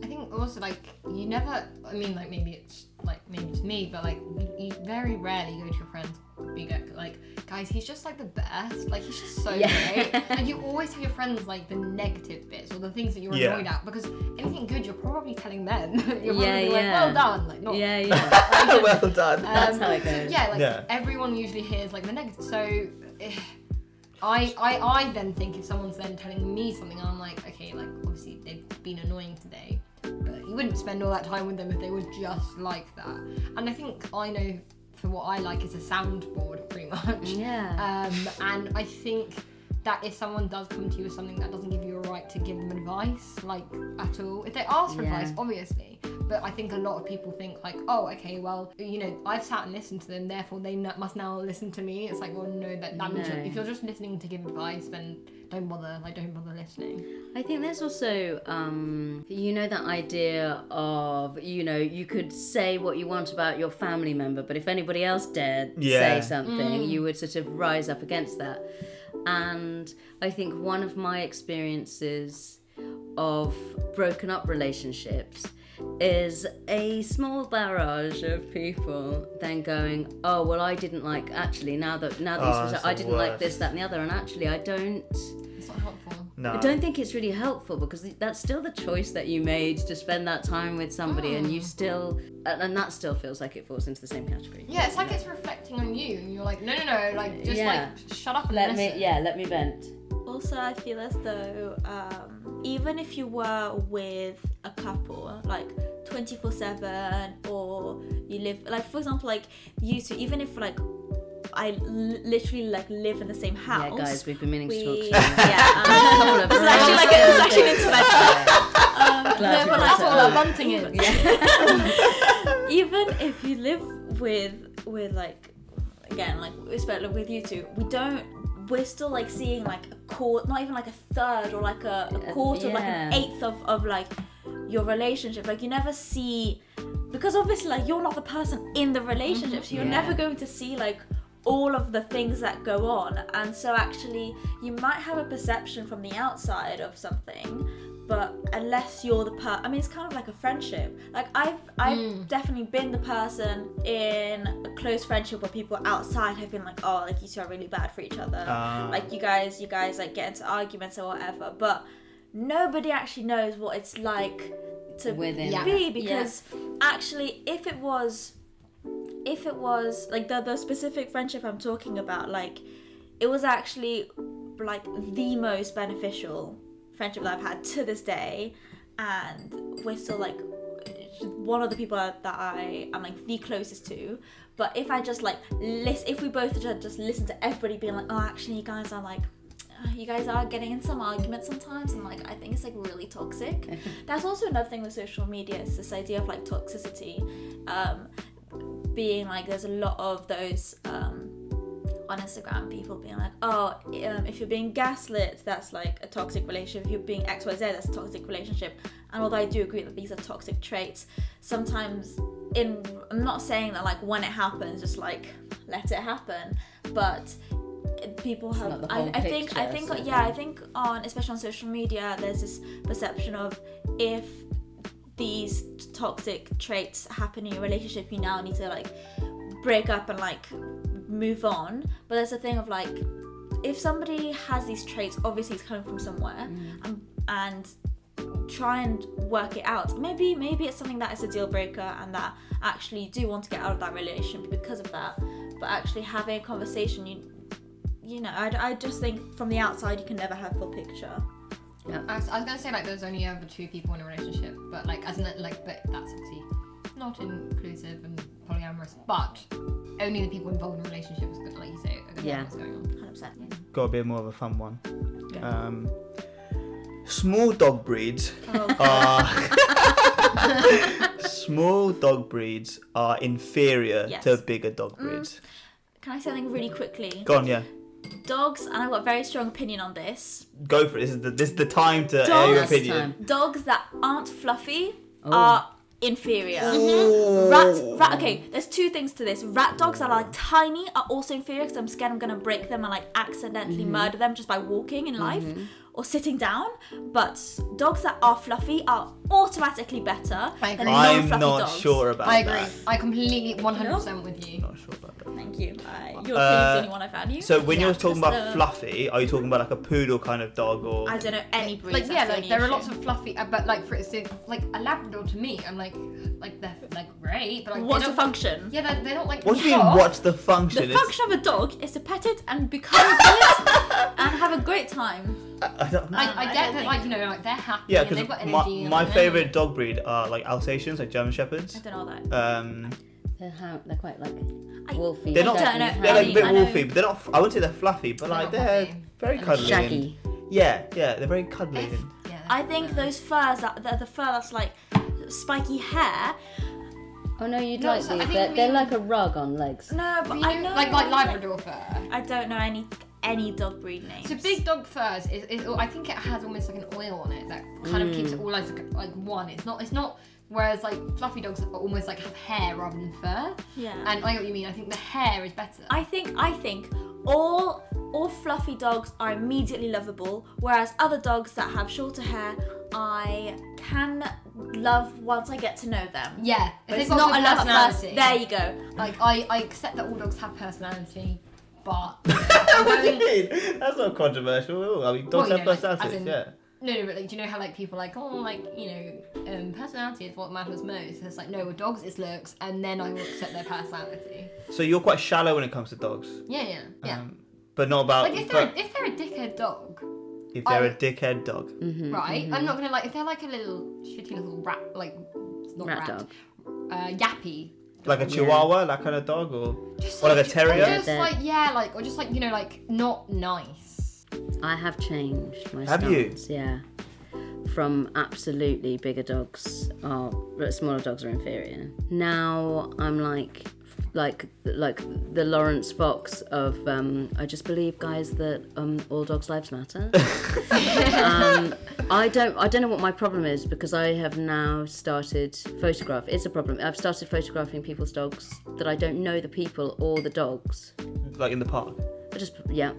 I think also like you never. I mean, like maybe it's like maybe it's me, but like you, you very rarely go to your friends. You go like, guys, he's just like the best. Like he's just so Yeah. great. (laughs) And you always tell your friends like the negative bits or the things that you're Yeah. annoyed at because anything good, you're probably telling them. (laughs) you're probably Yeah, like, yeah. well done. Like not. Yeah, (laughs) yeah. well done. That's Um, how it so goes. yeah, like Yeah. everyone usually hears like the negative. So eh, I, I I then think if someone's then telling me something, I'm like, okay, like obviously they've been annoying today, but you wouldn't spend all that time with them if they were just like that. And I think I know for what I like is a soundboard, pretty much. Yeah. Um, and I think that if someone does come to you with something that doesn't give you a right to give them advice, like at all, if they ask for Yeah. advice, obviously. But I think a lot of people think like, oh, okay, well, you know, I've sat and listened to them, therefore they n- must now listen to me. It's like, well, no, that, that means No. you're, if you're just listening to give advice, then don't bother. Like, don't bother listening. I think there's also, um, you know, that idea of, you know, you could say what you want about your family member, but if anybody else dared Yeah. say something, you would sort of rise up against that. And I think one of my experiences of broken up relationships is a small barrage of people then going, oh well, I didn't like actually now that now that Oh, this was I didn't like this that and the other, and actually I don't. It's not helpful. No. I don't think it's really helpful because that's still the choice that you made to spend that time with somebody, and you Mm. still, and and that still feels like it falls into the same category. Yeah, it's like it's reflecting on you, and you're like, no, no, no, like just Yeah. like shut up and Let me, yeah, let me vent. Also, I feel as though um, even if you were with a couple, like 24 7, or you live, like for example, like you two, even if like I l- literally like live in the same house. Yeah, guys, we've been meaning to talk to you. (laughs) yeah, um, (laughs) this is actually like a, this is actually an intervention. (laughs) Um, Glad no, but That's it what up. bunting is. Yeah. even if you live with with like again like especially with you two we don't we're still like seeing like a quarter not even like a third or like a, a Uh, quarter like an eighth of, of like your relationship. Like you never see because obviously like you're not the person in the relationship so you're Yeah. never going to see like all of the things that go on. And so actually you might have a perception from the outside of something but unless you're the per I mean it's kind of like a friendship like I've I've Mm. definitely been the person in a close friendship where people outside have been like oh like you two are really bad for each other Ah. like you guys you guys like get into arguments or whatever but nobody actually knows what it's like to Within. Yeah. be because actually if it was if it was like the the specific friendship I'm talking about like it was actually like the most beneficial friendship that I've had to this day and we're still like one of the people that I am like the closest to. But if I just like list if we both just, just listen to everybody being like oh actually you guys are like uh, you guys are getting in some arguments sometimes and like I think it's like really toxic. (laughs) That's also another thing with social media is this idea of like toxicity. Um, being like there's a lot of those um, on Instagram people being like oh um, if you're being gaslit that's like a toxic relationship. If you're being XYZ that's a toxic relationship. And although I do agree that these are toxic traits sometimes in I'm not saying that like when it happens just like let it happen but people have I, I think I think of yeah I think on especially on social media there's this perception of if these toxic traits happen in your relationship you now need to like break up and like move on but there's a thing of like if somebody has these traits obviously it's coming from somewhere and, and try and work it out. Maybe maybe it's something that is a deal breaker and that actually you do want to get out of that relationship because of that but actually having a conversation you you know I, I just think from the outside you can never have full picture. I was, I was gonna say like there's only ever two people in a relationship, but like as in like but that's obviously not inclusive and polyamorous, but only the people involved in the relationship is gonna like you say are gonna Yeah. know what's going on. 100% Got a bit more of a fun one. Yeah. Um, small dog breeds oh, are (laughs) small dog breeds are inferior Yes. to bigger dog breeds. can I say something really quickly Go on, yeah. dogs and I've got a very strong opinion on this Go for it. This is the this is the time to air Dogs- your opinion. time. dogs that aren't fluffy Oh. are inferior Oh. Rat, rat. Okay, there's two things to this. Rat dogs that are like tiny are also inferior because I'm scared I'm gonna break them and like accidentally mm-hmm. murder them just by walking in life mm-hmm. or sitting down. But dogs that are fluffy are automatically better I than agree. I'm non-fluffy not dogs. sure about that. I agree. that. I completely 100% with you. Not sure about that. Thank you. Uh, your opinion's Uh, the only one I value. So when Yeah, you're talking about uh, fluffy, are you talking about like a poodle kind of dog or? I don't know any breeds. Like yeah, like only there are lots of fluffy, uh, but like for instance, like a Labrador to me, I'm like, like they're like great, but like What's the function? Yeah, they're, they don't like. What do you mean? What's the function? The It's- function of a dog is to pet it and become good (laughs) and have a great time. I, I don't know. I, Um, I I get that, think- like you know, like they're happy Yeah, and they've because got my, energy. and, my favorite dog breed are like Alsatians, like German Shepherds. I don't know that. Um, They're, how, they're quite like I- wolfy. they're not. Don't know. They're like a bit I know- wolfy, but they're not. I wouldn't say they're fluffy, but They're like not they're fluffy. very They're cuddly. and- shaggy. yeah, yeah, they're very cuddly. If- and- yeah, they're- I think they're- those furs that the, the fur that's like spiky hair. Oh no, you'd No, like so I these. think They're, we- they're like a rug on legs. No, but But you I know, know like like Labrador fur. I don't know any any dog breed names. So big dog furs is, is I think it has almost like an oil on it that kind of keeps Mm. it all as like, like one. It's not it's not whereas like fluffy dogs almost like have hair rather than fur. Yeah. And I know what you mean. I think the hair is better. I think I think all all fluffy dogs are immediately lovable, whereas other dogs that have shorter hair, I can love once I get to know them. yeah, if But they've it's got not a love at first. personality. There you go. Like I, I accept that all dogs have personality, but (laughs) what do you mean? That's not controversial. I mean, dogs Well, have you know, like, personalities. in- yeah. No, no, but like, do you know how like people like, oh, like you know, um, personality is what matters most. It's like no, with dogs it's looks, and then I will accept their personality. So you're quite shallow when it comes to dogs. Yeah, yeah, yeah. Um, but not about. like if they're but a, if they're a dickhead dog, if they're I- a dickhead dog. Mm-hmm. right? I'm not gonna like if they're like a little shitty little rat, like not Rat rat, dog. uh, yappy. Like a chihuahua, that kind of dog, or Just Or like a terrier? Or just like yeah, like or just like you know, like not nice. I have changed my Have you? Yeah. From absolutely bigger dogs are smaller dogs are inferior. Now I'm like like like the Laurence Fox of um, I just believe guys that um, all dogs' lives matter. (laughs) um, I don't I don't know what my problem is because I have now started photograph. It's a problem. I've started photographing people's dogs that I don't know the people or the dogs. like in the park. I just yeah,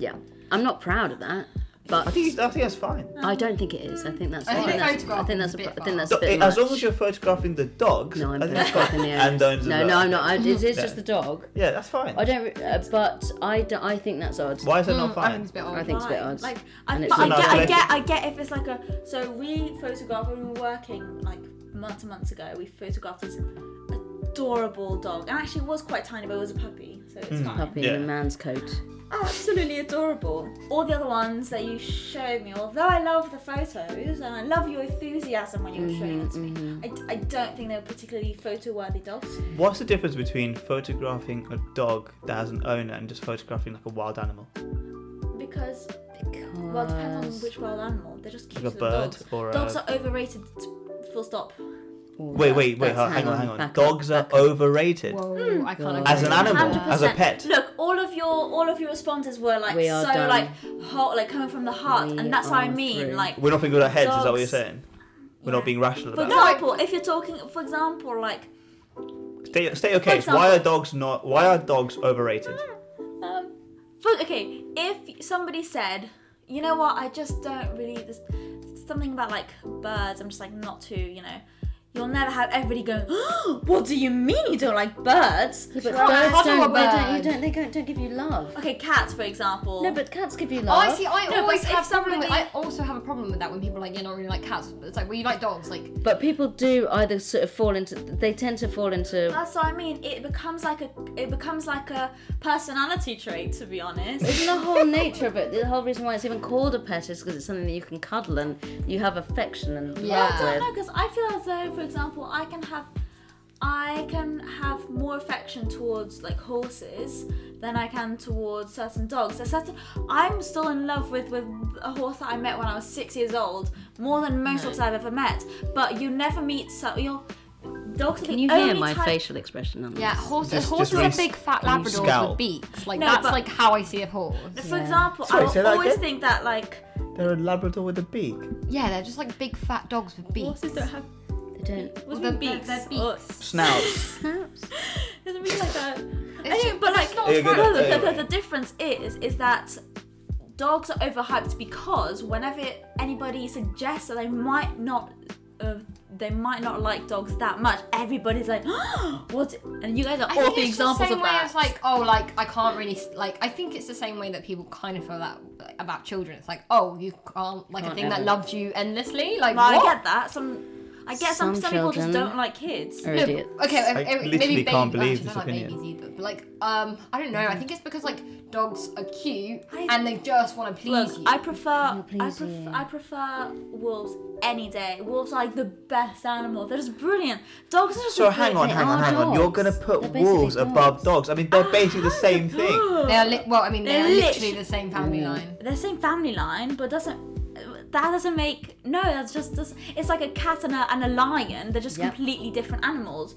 yeah. I'm not proud of that, but I think I think that's fine. I don't think it is. I think that's. I think that's, I think that's. a A, bit I think that's a bit as much. long as you're photographing the dogs, no, I'm I think that's photographing (laughs) the and owners. No, no, I'm not. I, it's it's Yeah. just the dog. Yeah, that's fine. I don't. Uh, but I, do, I think that's odd. Why is that not Mm, I think fine? it's a bit odd. I think it's a bit odd. Like, I, And but it's I get, I get, I get if it's like a. So we photographed when we were working like months and months ago. We photographed this adorable dog, and actually it was quite tiny, but it was a puppy, so it's Mm. fine. Puppy Yeah. in a man's coat. Absolutely adorable. All the other ones that you showed me, although I love the photos and I love your enthusiasm when you were showing them to me, Mm-hmm, I, I don't think they were particularly photo worthy dogs. What's the difference between photographing a dog that has an owner and just photographing like a wild animal, Because, Because. well, it depends on which wild animal. They're just cute like a bird dogs. or a? Dogs are overrated, full stop. Oh, Wait, that- wait, wait. Hang on, hang on. back up, Dogs are back up. overrated Whoa, I can't. God. as an agree. animal, as a pet. Look, all of your all of your responses were like We so done. like hot, like coming from the heart, We and that's what I mean. through. Like, We're not thinking with our heads. Is that what you're saying? We're Yeah. not being rational for about it. example, if you're talking, for example, like Stay, stay okay. example- why are dogs not? Why are dogs overrated? (laughs) Um, for, okay, if somebody said, you know what, I just don't really, there's something about like birds, I'm just like not too, you know, you'll never have everybody going, (gasps) oh, what do you mean you don't like birds? Yeah, but birds I do don't, a they don't, you don't, they don't, don't give you love. Okay, cats, for example. No, but cats give you oh, love. Oh, love. I see. I No, always but if have problem with. I also have a problem with that when people are like, "You're not really like cats." It's like, well, you like dogs. Like, But people do either sort of fall into. They tend to fall into. That's what I mean. It becomes like a, it becomes like a personality trait, to be honest. Isn't the whole (laughs) nature of it? The whole reason why it's even called a pet is because it's something that you can cuddle and you have affection and Yeah. love I don't with. know because I feel as though, for example, I can have, I can have more affection towards like horses than I can towards certain dogs. There's certain, I'm still in love with with a horse that I met when I was six years old, more than most dogs I've ever met. But you never meet so you'll. Dogs are Can the you hear my type- facial expression on this? yeah, horses. Just- horses just are really big fat really Labradors with beaks. Like No, that's but- like how I see a horse. For Yeah. example, Sorry, I say always again? think that like They're a Labrador with a beak. Yeah, they're just like big fat dogs with beaks. horses don't have They don't. what Well, do you beaks. they're Or- beaks. Snout. (laughs) Snaps. doesn't mean like that. It's Anyway, just- but like it's not Yeah, good, no, the, the, the, the difference is is that dogs are overhyped because whenever anybody suggests that they might not uh, they might not like dogs that much, everybody's like, (gasps) what? And you guys are I all the examples the same of way that. It's like, oh, like I can't really like. I think it's the same way that people kind of feel that like, about children. It's like, oh, you can't like a Can't thing that ever. loves you endlessly. Like Well, what? I get that. Some, I get some Some some people just don't like kids. Are No, idiots. okay, I literally maybe can't baby- believe actually, this I don't like opinion. babies either, but like, um, I don't know. I think it's because like dogs are cute I- and they just want to please Look, you. I prefer I prefer yeah. I prefer wolves any day. Wolves are like the best animal. They're just brilliant. Dogs are just So hang on, hang on, are hang on. You're gonna put They're basically wolves above dogs. dogs. I mean, they're basically the same thing. they are li- well, I mean, they They're are literally the same family line. They're the same family line, but doesn't that doesn't make no? That's just it's like a cat and a, and a lion. They're just Yep. completely different animals.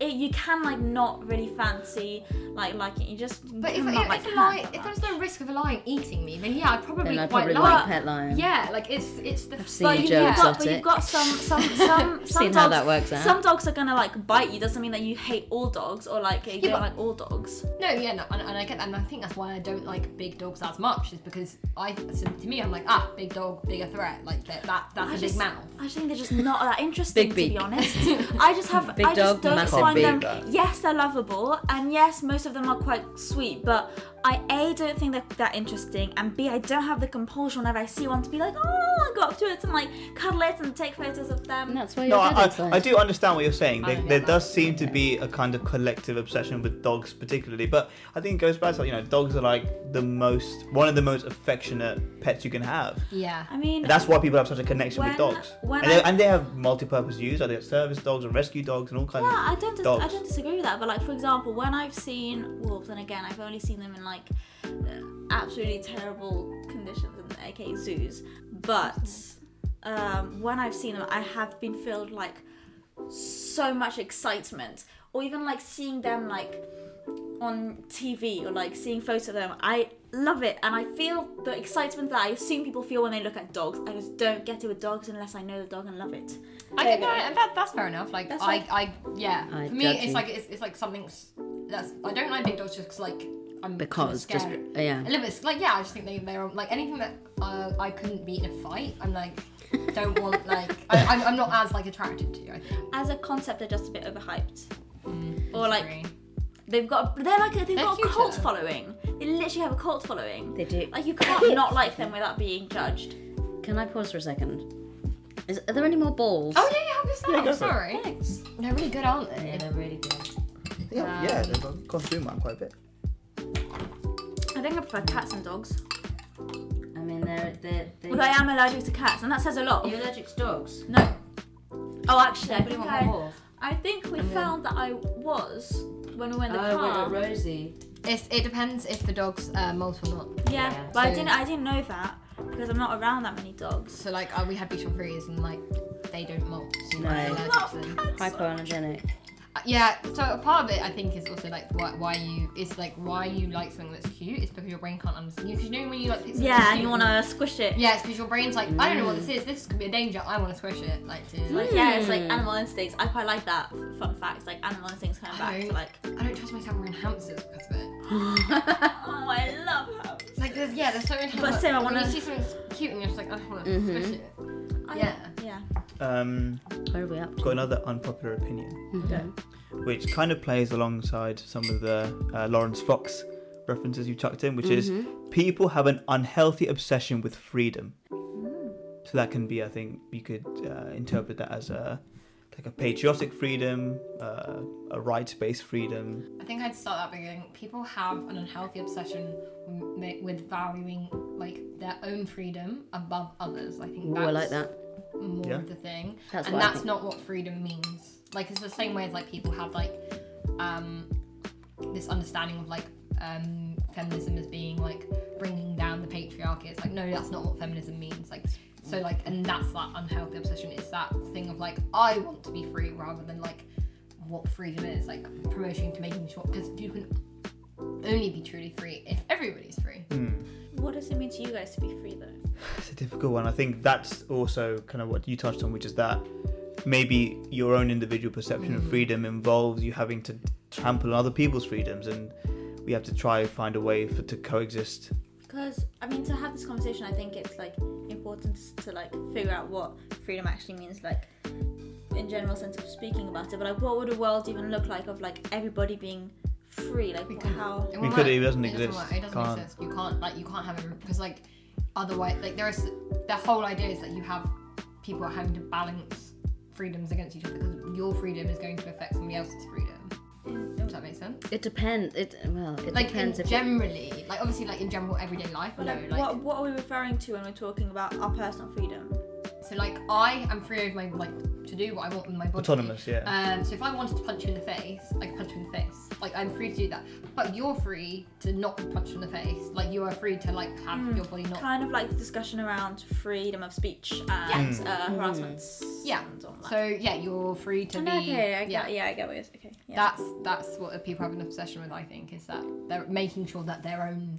It, you can like not really fancy like like it. You just But if, not if, like if, a lion, if there's no risk of a lion eating me, then yeah, I'd probably Then I'd quite probably like. like pet lion. Yeah, like it's it's the. I've seen But, a you, have got, but you've got some (laughs) some some some dogs. how that works out. Some dogs are gonna like bite you. Doesn't mean that you hate all dogs or like you Yeah, don't but- like all dogs. No, yeah, no, and, and I get that, and I think that's why I don't like big dogs as much, is because I, so to me, I'm like, ah, big dog, bigger threat, like that, that that's I a just- big mouth. I just think they're just not that (laughs) interesting to be honest. (laughs) I just have Big I just dog, don't massive find them. Yes, they're lovable, and yes, most of them are quite sweet. But I a don't think they're that interesting, and b I don't have the compulsion whenever I see one to be like, oh, I go up to it and like cuddle it and take photos of them. And that's why No, you're I, I, I do understand what you're saying. I There, don't there does that. seem to be a kind of collective obsession with dogs, particularly. But I think it goes back to you know, dogs are like the most, one of the most affectionate pets you can have. Yeah. I mean, And that's why people have such a connection with dogs. And they, I- and they have multi-purpose use. Like they have service dogs and rescue dogs and all kinds Yeah, of I don't. Dis- dogs. I don't disagree with that. But like, for example, when I've seen wolves, and again, I've only seen them in like uh, absolutely terrible conditions, in the aka zoos. But um, when I've seen them, I have been filled like so much excitement, or even like seeing them like on TV or like seeing photos of them. I love it, and I feel the excitement that I assume people feel when they look at dogs. I just don't get it with dogs unless I know the dog and love it. I get that, and that, that's fair enough. Like, That's I, like- I, yeah. I For me, it's you. like it's, it's like something that's I don't like big dogs just because like I'm because just yeah. a little bit like yeah. I just think they they're like anything that uh, I couldn't beat in a fight. I'm like don't (laughs) want like I, I'm, I'm not as like attracted to. I think. As a concept, they're just a bit overhyped. Mm, Or, like, disagree. They've got they're like they've They're got a cult following. They literally have a cult following. They do. Like you can't (laughs) not like them without being judged. Can I pause for a second? Is, are there any more balls? Oh yeah, yeah. Help yourself. Yeah, go for sorry. Thanks. They're really good, aren't they? Yeah, they're really good. Yeah, yeah, they've gone through mine quite a bit. I think I prefer cats and dogs. I mean, they're they're. they're But I am allergic to cats, and that says a lot. You're allergic to dogs? No. Oh, actually, I Anybody think want I, balls? I think we And then- found that I was when we went in the Oh, car. wait, wait, Rosie. It's, it depends if the dog's uh, molt or not. Yeah, Yeah, but I so- didn't. I didn't know that because I'm not around that many dogs. So like uh, we have Bichon Frises and like they don't molt. So you're No. not allergic to them. Hypoallergenic. Yeah, so a part of it I think is also like why, why you it's like why you like something that's cute. It's because your brain can't understand you. Because you know when you like pick something Yeah, that's and you want to squish it. Yeah, it's because your brain's like I don't know what this is. This could be a danger. I want to squish it. Like to Like like yeah, it's like Mm. animal instincts. I quite like that. Fun fact, like animal instincts coming back to like. I don't trust myself around hamsters because of it. (laughs) oh, I love how. It's like there's yeah, there's so many. But still, I wanna- you see something cute and you're just like I want to squish it. I- Yeah. Yeah. Um, Where are we up to? got another unpopular opinion, Mhm. which kind of plays alongside some of the uh, Laurence Fox references you chucked in, which is Mhm. people have an unhealthy obsession with freedom. So that can be, I think, you could uh, interpret that as a like a patriotic freedom, uh, a rights-based freedom. I think I'd start that beginning. People have an unhealthy obsession with, with valuing like their own freedom above others. I think Ooh, that's I like that. more Yeah. of the thing, That's and that's think. not what freedom means. Like it's the same way as like people have like um, this understanding of like um, feminism as being like bringing down the patriarchy. It's like no, that's not what feminism means. Like so like and that's that unhealthy obsession. It's that thing of like I want to be free rather than like what freedom is. Like promoting to making sure because you can only be truly free if everybody's free. Hmm. What does it mean to you guys to be free though? It's a difficult one. I think that's also kind of what you touched on, which is that maybe your own individual perception of Mm. freedom involves you having to trample on other people's freedoms, and we have to try find a way for to coexist. Because I mean, to have this conversation, I think it's like important to like figure out what freedom actually means, like in general sense of speaking about it. But like, what would a world even look like of like everybody being free? Like, We can- how? It We could- it doesn't It exist. work. It doesn't Can't. exist. You can't like you can't have it because like otherwise like there is the whole idea is that you have people having to balance freedoms against each other because your freedom is going to affect somebody else's freedom. Does that make sense? It depends. It well, it Like depends in if generally, like obviously, like in general everyday life. But no, like, like what, what are we referring to when we're talking about our personal freedom? So, like I am free of my like to do what I want with my body. Autonomous, yeah. Um, so if I wanted to punch you in the face, I could punch you in the face. Like I'm free to do that. But you're free to not be punched in the face. Like you are free to like have Mm. your body not. Kind of like the discussion around freedom of speech and uh, harassments. Yeah. and all that. So yeah, you're free to And be. okay, I yeah. get, yeah, I get what you're okay. Yeah. That's that's what people have an obsession with. I think is that they're making sure that their own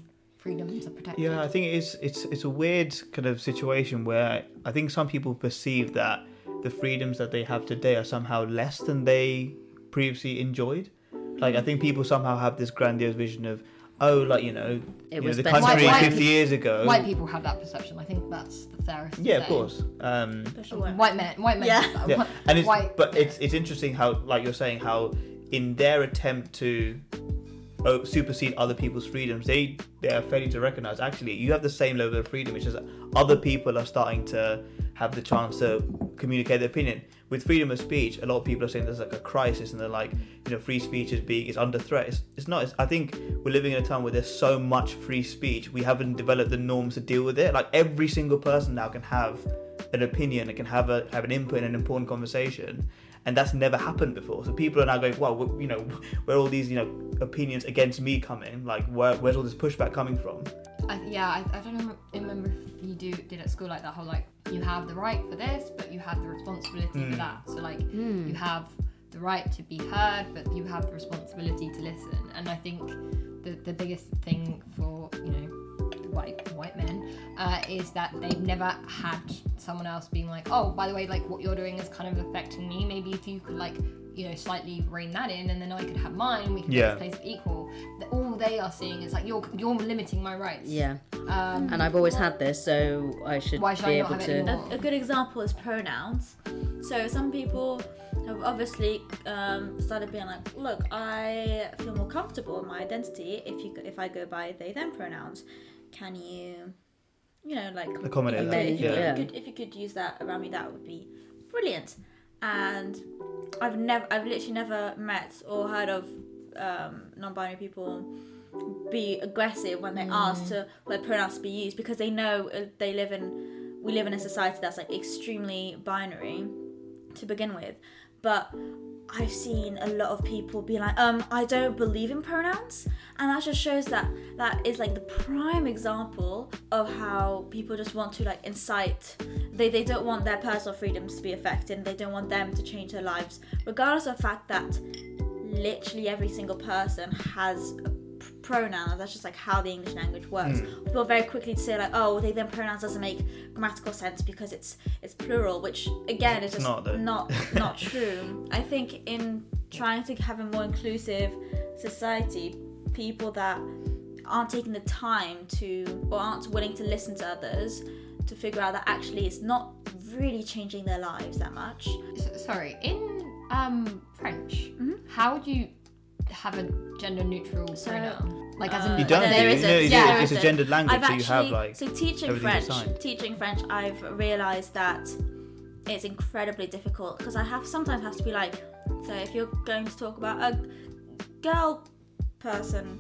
freedoms are protected. Yeah, I think it is. It's it's a weird kind of situation where I think some people perceive that the freedoms that they have today are somehow less than they previously enjoyed. Like I think people somehow have this grandiose vision of, oh, like you know, It you know the country White- white- 50 years ago. White people have that perception. I think that's the fairest. yeah, of course. Um, White men, white men. Yeah. have that. yeah, and it's white, but it's it's interesting how like you're saying how in their attempt to Uh, supersede other people's freedoms they they are failing to recognize. Actually you have the same level of freedom it's just other people are starting to have the chance to communicate their opinion. With freedom of speech a lot of people are saying there's like a crisis and they're like you know free speech is being is under threat. It's, it's not it's, i think we're living in a time where there's so much free speech we haven't developed the norms to deal with it. Like every single person now can have an opinion and can have a have an input in an important conversation and that's never happened before so people are now going well you know where are all these you know opinions against me coming like where, where's all this pushback coming from I, yeah, I, I don't know, remember if you do did at school like that whole like you have the right for this, but you have the responsibility for Mm. that. So like Hmm. you have the right to be heard, but you have the responsibility to listen. And I think the the biggest thing for you know white white men uh, is that they've never had someone else being like, oh, by the way, like what you're doing is kind of affecting me. Maybe if you could like you know slightly rein that in, and then I could have mine. We can Yeah. get to a place of equal. All they are seeing is like you're you're limiting my rights. Yeah, Um, and I've always had this, so I should Why should be I able have it to. a, a good example is pronouns. So some people have obviously um, started being like, look, I feel more comfortable in my identity if you if I go by they them pronouns. Can you, you know, like Accommodate if you, that, could, if, you, yeah. if, you could, if you could use that around me, that would be brilliant. And I've never, I've literally never met or heard of um, non-binary people be aggressive when they're asked to let pronouns be used because they know uh, they live in we live in a society that's like extremely binary to begin with but I've seen a lot of people be like, um, I don't believe in pronouns, and that just shows that that is like the prime example of how people just want to like incite. They they don't want their personal freedoms to be affected. They don't want them to change their lives, regardless of the fact that literally every single person has a pronoun. That's just like how the English language works. People are very quickly to say like, oh, they then pronouns doesn't make grammatical sense because it's it's plural, which again is It's just not, not (laughs) not true. I think in trying to have a more inclusive society, people that aren't taking the time to or aren't willing to listen to others to figure out that actually it's not really changing their lives that much. S- sorry, in um, French, Mhm. how do you have a gender neutral So, pronoun? Like as in you don't there do, isn't. you Yeah, there it's a gendered language I've so you have actually like so teaching French. Teaching French, I've realised that it's incredibly difficult because I have sometimes have to be like, so if you're going to talk about a girl person,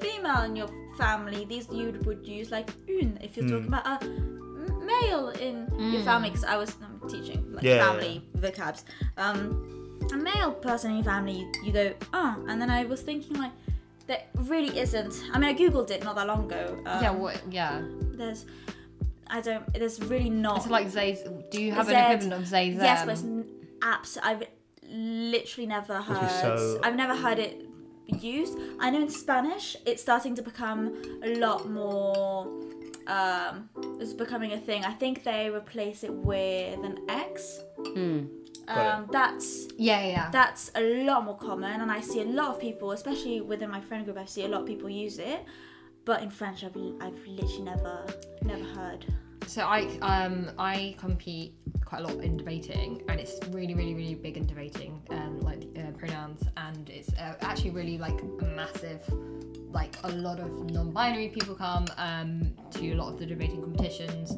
female in your family, these you would use like une. If you're talking Hmm. about a male in your Mm. family, because I was I'm teaching like Yeah, family vocabs. Um, a male person in your family, you, you go ah, and then I was thinking like. There really isn't. I mean, I googled it not that long ago. Um, yeah, what? Yeah, there's I don't there's really not it's like Zay's. Do you have Zed. an equivalent of Zay them? yes but it's n- abs I've literally never heard so- I've never heard it used I know in Spanish it's starting to become a lot more um it's becoming a thing I think they replace it with an X Got it. um that's yeah, yeah. that's a lot more common and I see a lot of people especially within my friend group I see a lot of people use it but in French I've, I've literally never never heard So I um I compete quite a lot in debating, and it's really really really big in debating, um, like uh, pronouns, and it's uh, actually really like a massive. Like a lot of non-binary people come um, to a lot of the debating competitions,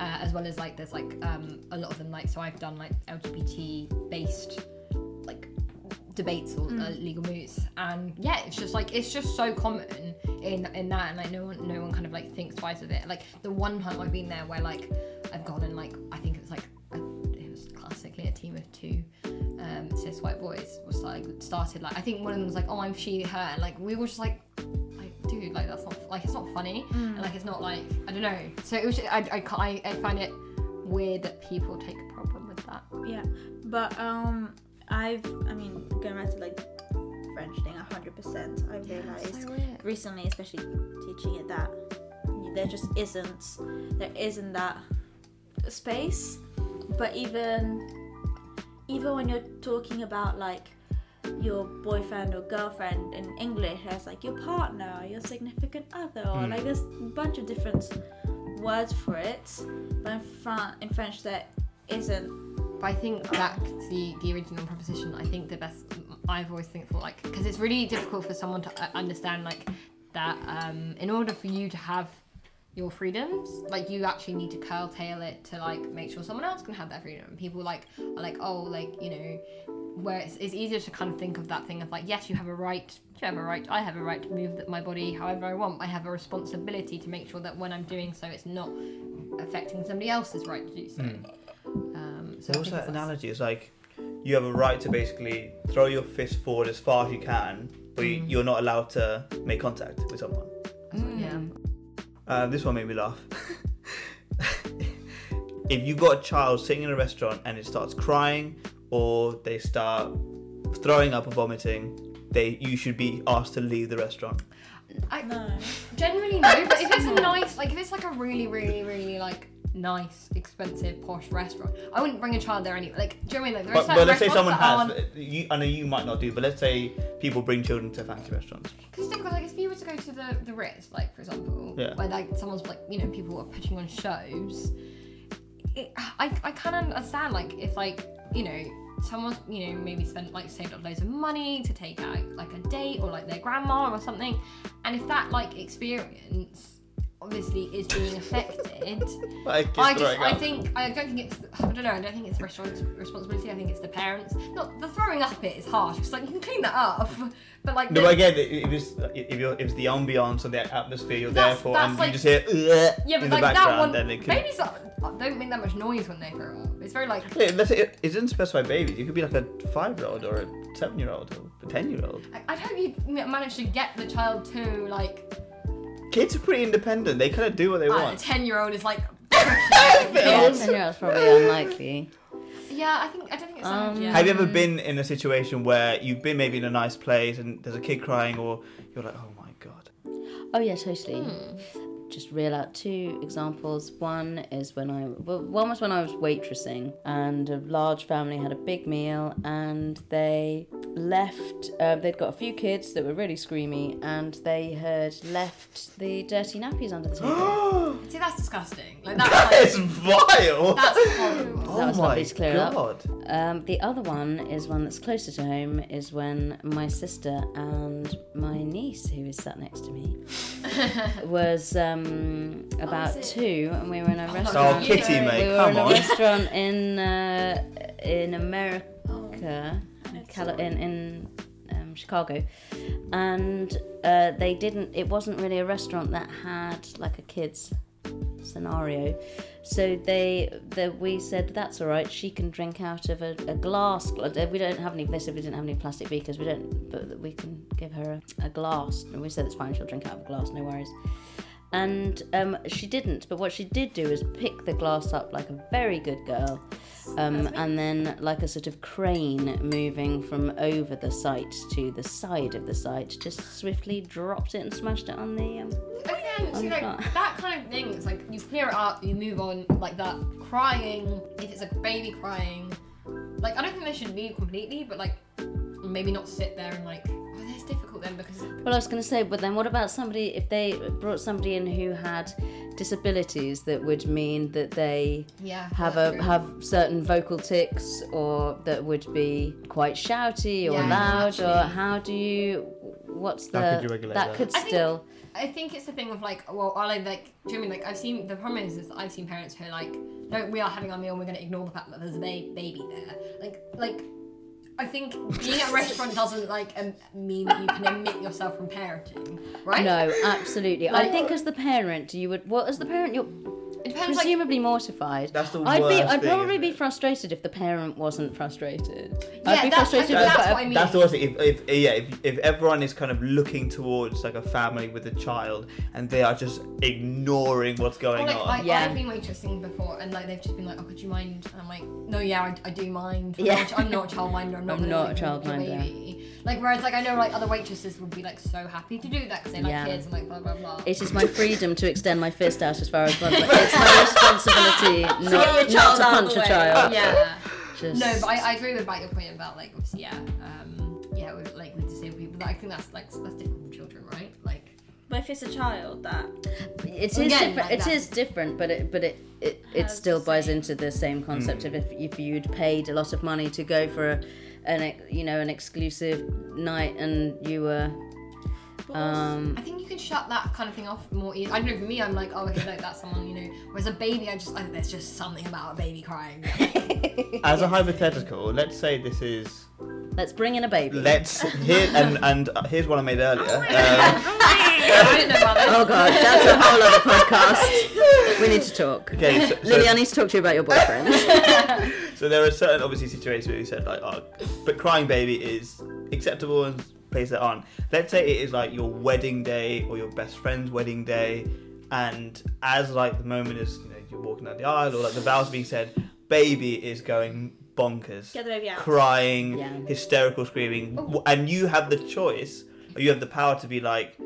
uh, as well as like there's like um, a lot of them like so I've done like LGBT based like debates or uh, legal moves. And yeah it's just like it's just so common in in that and like no one no one kind of like thinks twice of it. Like the one time I've been there where like I've gone and like I think it was like it was classically a team of two um cis white boys was like started like I think one of them was like oh I'm she her and like we were just like like dude like that's not like it's not funny and like it's not like I don't know so it was I I, I, I find it weird that people take a problem with that Yeah, but um, I've I mean going back to like French thing, hundred percent. I realized weird. recently, especially teaching it that there just isn't there isn't that space. But even even when you're talking about like your boyfriend or girlfriend in English, there's like your partner, your significant other, or Hmm. like there's a bunch of different words for it. But in, Fran- in French, there isn't. But I think back to the, the original proposition, I think the best I've always think for like because it's really difficult for someone to uh, understand like that um, in order for you to have your freedoms, like you actually need to curtail it to like make sure someone else can have that freedom. People like are like oh like you know where it's, it's easier to kind of think of that thing of like yes you have a right you have a right I have a right to move my body however I want I have a responsibility to make sure that when I'm doing so it's not affecting somebody else's right to do so. Um, so So I what's that analogy? It's like you have a right to basically throw your fist forward as far as you can, but you, Mm. you're not allowed to make contact with someone. Yeah. Uh, this one made me laugh. (laughs) if you've got a child sitting in a restaurant and it starts crying or they start throwing up or vomiting, they you should be asked to leave the restaurant. I No. generally no, but if it's a (laughs) nice, like if it's like a really, really, really like nice, expensive, posh restaurant, I wouldn't bring a child there anyway. Like, do you know what I mean? Like, there are But, but let's say someone has. You, I know you might not do, but let's say people bring children to fancy restaurants. Because it's difficult. Like, if you were to go to the the Ritz, like for example, Yeah. where like someone's like, you know, people are putting on shows. It, I I kind of understand like if like you know someone's you know maybe spent like saved up loads of money to take out like a date or like their grandma or something, and if that like experience obviously is being affected. (laughs) Like, I just, I up. think, I don't think it's, I don't know, I don't think it's the restaurant's responsibility. I think it's the parents. Not the throwing up It is harsh because like you can clean that up, (laughs) but like No, the- again, if it's if you're if it's the ambiance or the atmosphere you're there for, and like- you just hear yeah, but like that one, then could. babies are- don't make that much noise when they throw up. It's very like Yeah, let's say it, it doesn't specify babies. You could be like a five-year-old or a seven-year-old or a ten-year-old. I, I hope you manage to get the child to like Kids are pretty independent. They kind of do what they uh, a want. ten year old is like. (laughs) Yeah, Yeah. ten year olds probably unlikely. yeah, I think I don't think it's. Um, yeah. Have you ever been in a situation where you've been maybe in a nice place and there's a kid crying, or you're like, oh my god. Oh yeah, totally. Just reel out two examples. One is when I well, one was when I was waitressing, and a large family had a big meal, and they left. Uh, they'd got a few kids that were really screamy, and they had left the dirty nappies under the table. (gasps) (gasps) See, that's disgusting. Like That that's is vile. that's horrible. That oh was my lovely to clear it up. Um, the other one is one that's closer to home. Is when my sister and my niece, who is sat next to me, (laughs) was um, about is two, and we were in a Oh, restaurant. Oh, kitty, We mate, we were come in a on. restaurant in uh, in America, Cali- in in um, Chicago, and uh, they didn't. It wasn't really a restaurant that had like a kids scenario. So they, the, we said that's all right. She can drink out of a, a glass. We don't have any. They said we didn't have any plastic beakers. We don't, but we can give her a, a glass. And we said it's fine. She'll drink out of a glass. No worries. And um, she didn't. But what she did do is pick the glass up like a very good girl, um, and then like a sort of crane moving from over the site to the side of the site, just swiftly dropped it and smashed it on the. Um, Again, see, like that kind of thing. It's like you clear it up, you move on, like that. Crying, if it's a baby crying, like I don't think they should leave completely, but like maybe not sit there and like. That's difficult then because Well, I was going to say, but then what about somebody if they brought somebody in who had disabilities that would mean that they yeah, have a true. have certain vocal tics or that would be quite shouty or Yeah, loud or how do you what's the How could you regulate that? could I think- still I think it's the thing of like, well, I like, like, do you know what I mean? Like, I've seen, the problem is, is I've seen parents who are like, no, we are having our meal, and we're going to ignore the fact that there's a ba- baby there. Like, like, I think being at a restaurant doesn't like um, mean that you can omit yourself from parenting, right? No, absolutely. I think as the parent, you would. Well, as the parent, you're It depends, like, presumably mortified. That's the I'd be. I'd thing, probably be frustrated if the parent wasn't frustrated. Yeah, I'd be that's- frustrated I- with. that's what I mean. That's the worst thing. If, if yeah, if, if everyone is kind of looking towards like a family with a child and they are just ignoring what's going Well, like, on. I, Yeah. I've been waitressing before, and like they've just been like, "Oh, could you mind?" And I'm like, "No, yeah, I, I do mind. I'm, Yeah. not, I'm not a childminder. I'm (laughs) not. I'm not like, a milk your childminder. baby." Like whereas like I know like other waitresses would be like so happy to do that because they like Yeah. kids and like blah blah blah. It is my freedom to extend my fist out as far as (laughs) possible. It's my responsibility (laughs) not, get not child to punch a child. yeah. Just, No, but I, I agree with about your point about like obviously yeah, um, yeah, with like with disabled people. But I think that's like that's different from children, right? Like But if it's a child that it is Again, different. like It that. is different, but it but it it, it still buys same- into the same concept of if if you'd paid a lot of money to go for a, an you know an exclusive night and you were um I think you can shut that kind of thing off more easily. I don't know. For me, I'm like, oh, okay, like that's someone you know. Whereas a baby, I just I, there's just something about a baby crying. (laughs) As a hypothetical, let's say this is let's bring in a baby. let's here and and uh, here's one I made earlier. Um, (laughs) I didn't know about this. Oh god, that's a whole other podcast. We need to talk. (laughs) okay, so, so- Lily, I need to talk to you about your boyfriend. So there are certain obviously situations where you said like, oh, but crying baby is acceptable and places that aren't. Let's say it is like your wedding day or your best friend's wedding day, and as like the moment is, you know, you're walking down the aisle or like the vows being said, baby is going bonkers, get the baby out. crying, Yeah. hysterical screaming, oh. w- and you have the choice, or you have the power to be like,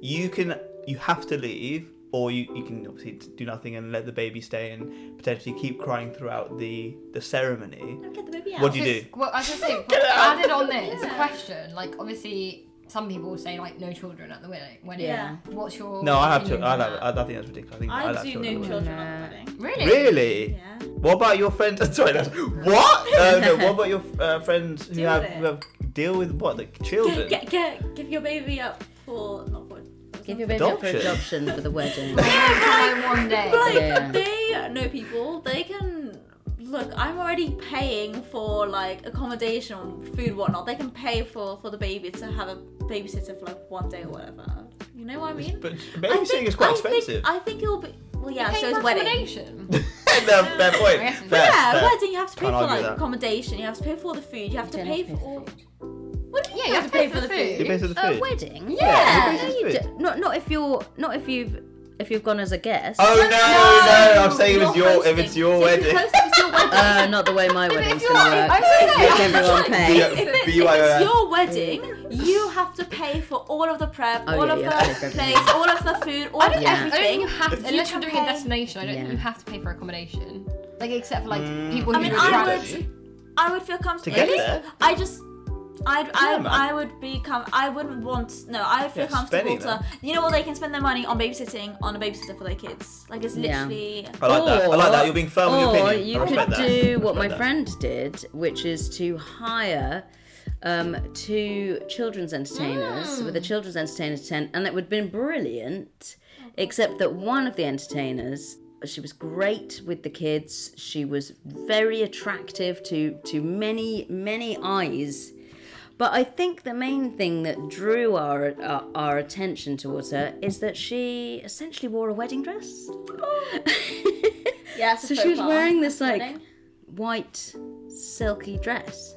you can, you have to leave. Or you, you can obviously do nothing and let the baby stay and potentially keep crying throughout the, the ceremony. Get the baby out. What do you do? Well, I was gonna say, (laughs) added on this question, like obviously some people will say like no children at the wedding. wedding. Yeah. What's your No, I have opinion to. I have. I, I think that's ridiculous. I think I I'd have do children. no children Nah. on the wedding. Really? Really? Yeah. What about your friends? (laughs) Sorry, that's what? (laughs) Uh, no, what about your uh, friends who have, who have deal with what the children? Get, get, get, give your baby up for not for. Give your baby up for Adoption. adoption for the wedding. (laughs) yeah, Like one day. Like Yeah. they know people. They can look. I'm already paying for like accommodation, food, whatnot. They can pay for for the baby to have a babysitter for like one day or whatever. You know what I mean? But babysitting think- is quite I think- expensive. I think it'll be. Well, yeah. So it's for wedding. accommodation. (laughs) no, fair point. Fair, Yeah, fair. wedding. You have to pay Can't for like that. accommodation. You have to pay for all the food. You have to Don't pay for all. food. What do you Yeah, you have to pay for the food. You pay for the A food. wedding? Yeah. you pay for You the d- food. not not if you're not if you've if you've gone as a guest. Oh no, no! I'm saying if it's You're your if hosting. it's your So if wedding. host, if your wedding. Uh, not the way my but wedding's if gonna you're- work. I was gonna say, everyone (laughs) pay. Yeah. if, it's, if BYOS. it's your wedding, you have to pay for all of the prep, Oh, all yeah, of you the have to pay for place, all of the food, all I of don't, Yeah. I don't think everything. you have to, unless you're doing a pay- destination. I don't think Yeah. you have to pay for accommodation. Like except for like Mm. people I who mean, do I travel. would, I would feel comfortable. To get At least there? I just. I'd, I, Yeah, man. I would be com- I wouldn't want no I'd feel Yeah, comfortable spending to you know what they can spend their money on babysitting on a babysitter for their kids like it's Yeah. literally I like that. I like that. You're being firm with your or opinion. you I could that. do what my that. friend did, which is to hire um, two children's entertainers with a children's entertainer tent, and it would have been brilliant, except that one of the entertainers. She was great with the kids. She was very attractive to to many many eyes. But I think the main thing that drew our, our our attention towards her is that she essentially wore a wedding dress. (laughs) yeah it's a So she was wearing this like Wedding. white silky dress,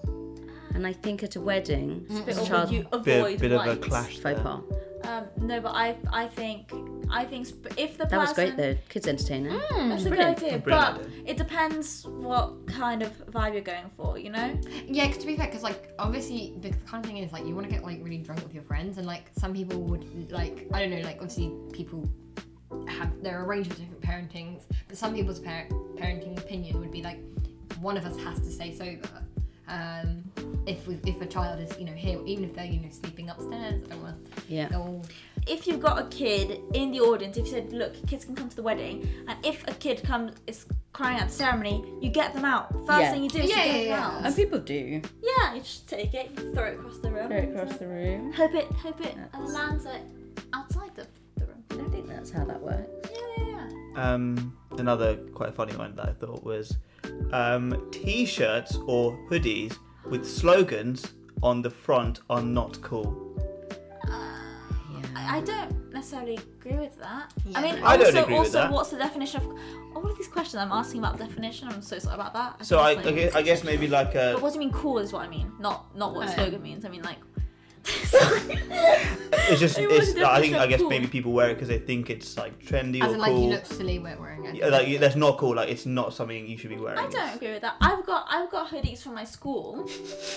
and I think at a wedding, Bit as a of- child you avoid bit of a clash. faux there. pas. Um, no, but I I think I think sp- if the That was person great though, kids entertainer. that's a good idea, Brilliant but it depends what kind of vibe you're going for, you know. Yeah, 'cause to be fair, because like obviously the kind of thing is like you want to get like really drunk with your friends, and like some people would like I don't know, like obviously people have there are a range of different parentings, but some people's par- parenting opinion would be like one of us has to stay sober. Um, if we, if a child is you know here, even if they're you know sleeping upstairs, I don't want Yeah. to all If you've got a kid in the audience, if you said, "Look, kids can come to the wedding," and if a kid comes is crying at the ceremony, you get them out. First Yeah. thing you do is Yeah, you get yeah, them yeah. out. And people do. Yeah, you just take it, you throw it across the room. Throw it across the room. Hope it, hope it uh, That's- lands it outside the, the room. I think that's how that works. Yeah, yeah, yeah. Um, another quite funny one that I thought was um, t-shirts or hoodies with slogans on the front are not cool. Yeah. I, I don't necessarily agree with that. Yeah. I mean, I don't also, with also, that. what's the definition of all of these questions? I'm asking about definition. I'm so sorry about that. So I, think I, guess, I guess maybe like But what do you mean cool is what I mean, not not what Oh. slogan means. I mean like. It's just It it's, I think I guess cool. maybe people wear it because they think it's like trendy As or in, like, cool. you look silly when wearing it. Yeah, like that's not cool. Like it's not something you should be wearing. I don't agree with that. I've got I've got hoodies from my school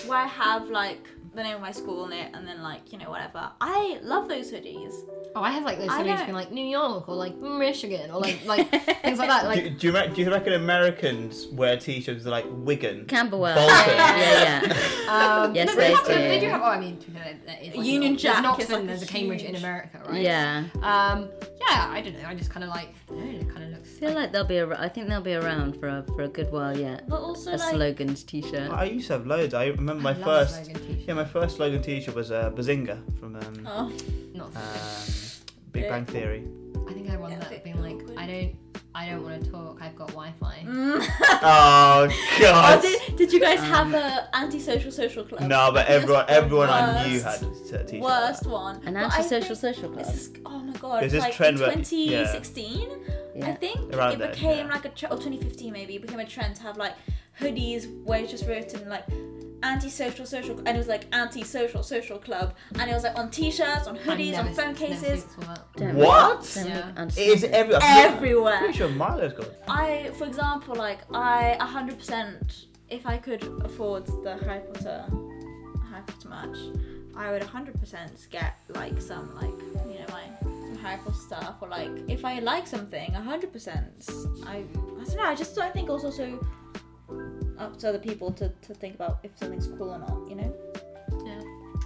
where I have like the name of my school on it and then like you know whatever. I love those hoodies. Oh, I have like those I hoodies don't- being like New York or like Michigan or like like (laughs) things like that. Like do, do you re- do you reckon Americans wear t-shirts like Wigan? Camberwell. Bolton. yeah, yeah. (laughs) Um, Yes, no, they have, do. They do have. Oh, I mean, to be fair, there is, like, Union an- Jack There's an is, Oxford, like, there's a Cambridge in America, right? Yeah. Um. Yeah. I don't know. I just kind of like. I don't know. It kind of looks. I feel like they'll be. Ar- I think they'll be around for a, for a good while yet. But also A like slogans T-shirt. I used to have loads. I remember my I love a first. slogan t-shirt. Yeah, my first slogan t-shirt was uh, Bazinga from um, oh. Not. um, Big Bang Theory. I think I won Yeah, that being like, awkward. I don't. I don't want to talk. I've got Wi-Fi. Mm. Oh (laughs) Oh, god. did, did you guys have a antisocial social social club? no, but I everyone that's everyone I knew worst- had a t-shirt. worst one. An But I antisocial think social club. This is, oh my god! There's it's this like trend in where- 2016, I Yeah. think Around it there, became yeah. like a tre- or 2015 maybe it became a trend to have like hoodies where it's just written like anti-social social and it was like anti-social social club and it was like on t-shirts on hoodies on phone cases saw that. Don't What? Make, Yeah. It is every, I'm everywhere pretty sure Milo's got. I for example like I 100% if I could afford the Harry Potter Harry Potter merch I would 100% get like some like you know my some Harry Potter stuff or like if I like something 100% I I don't know I just don't think also also up to other people to, to think about if something's cool or not you know Yeah.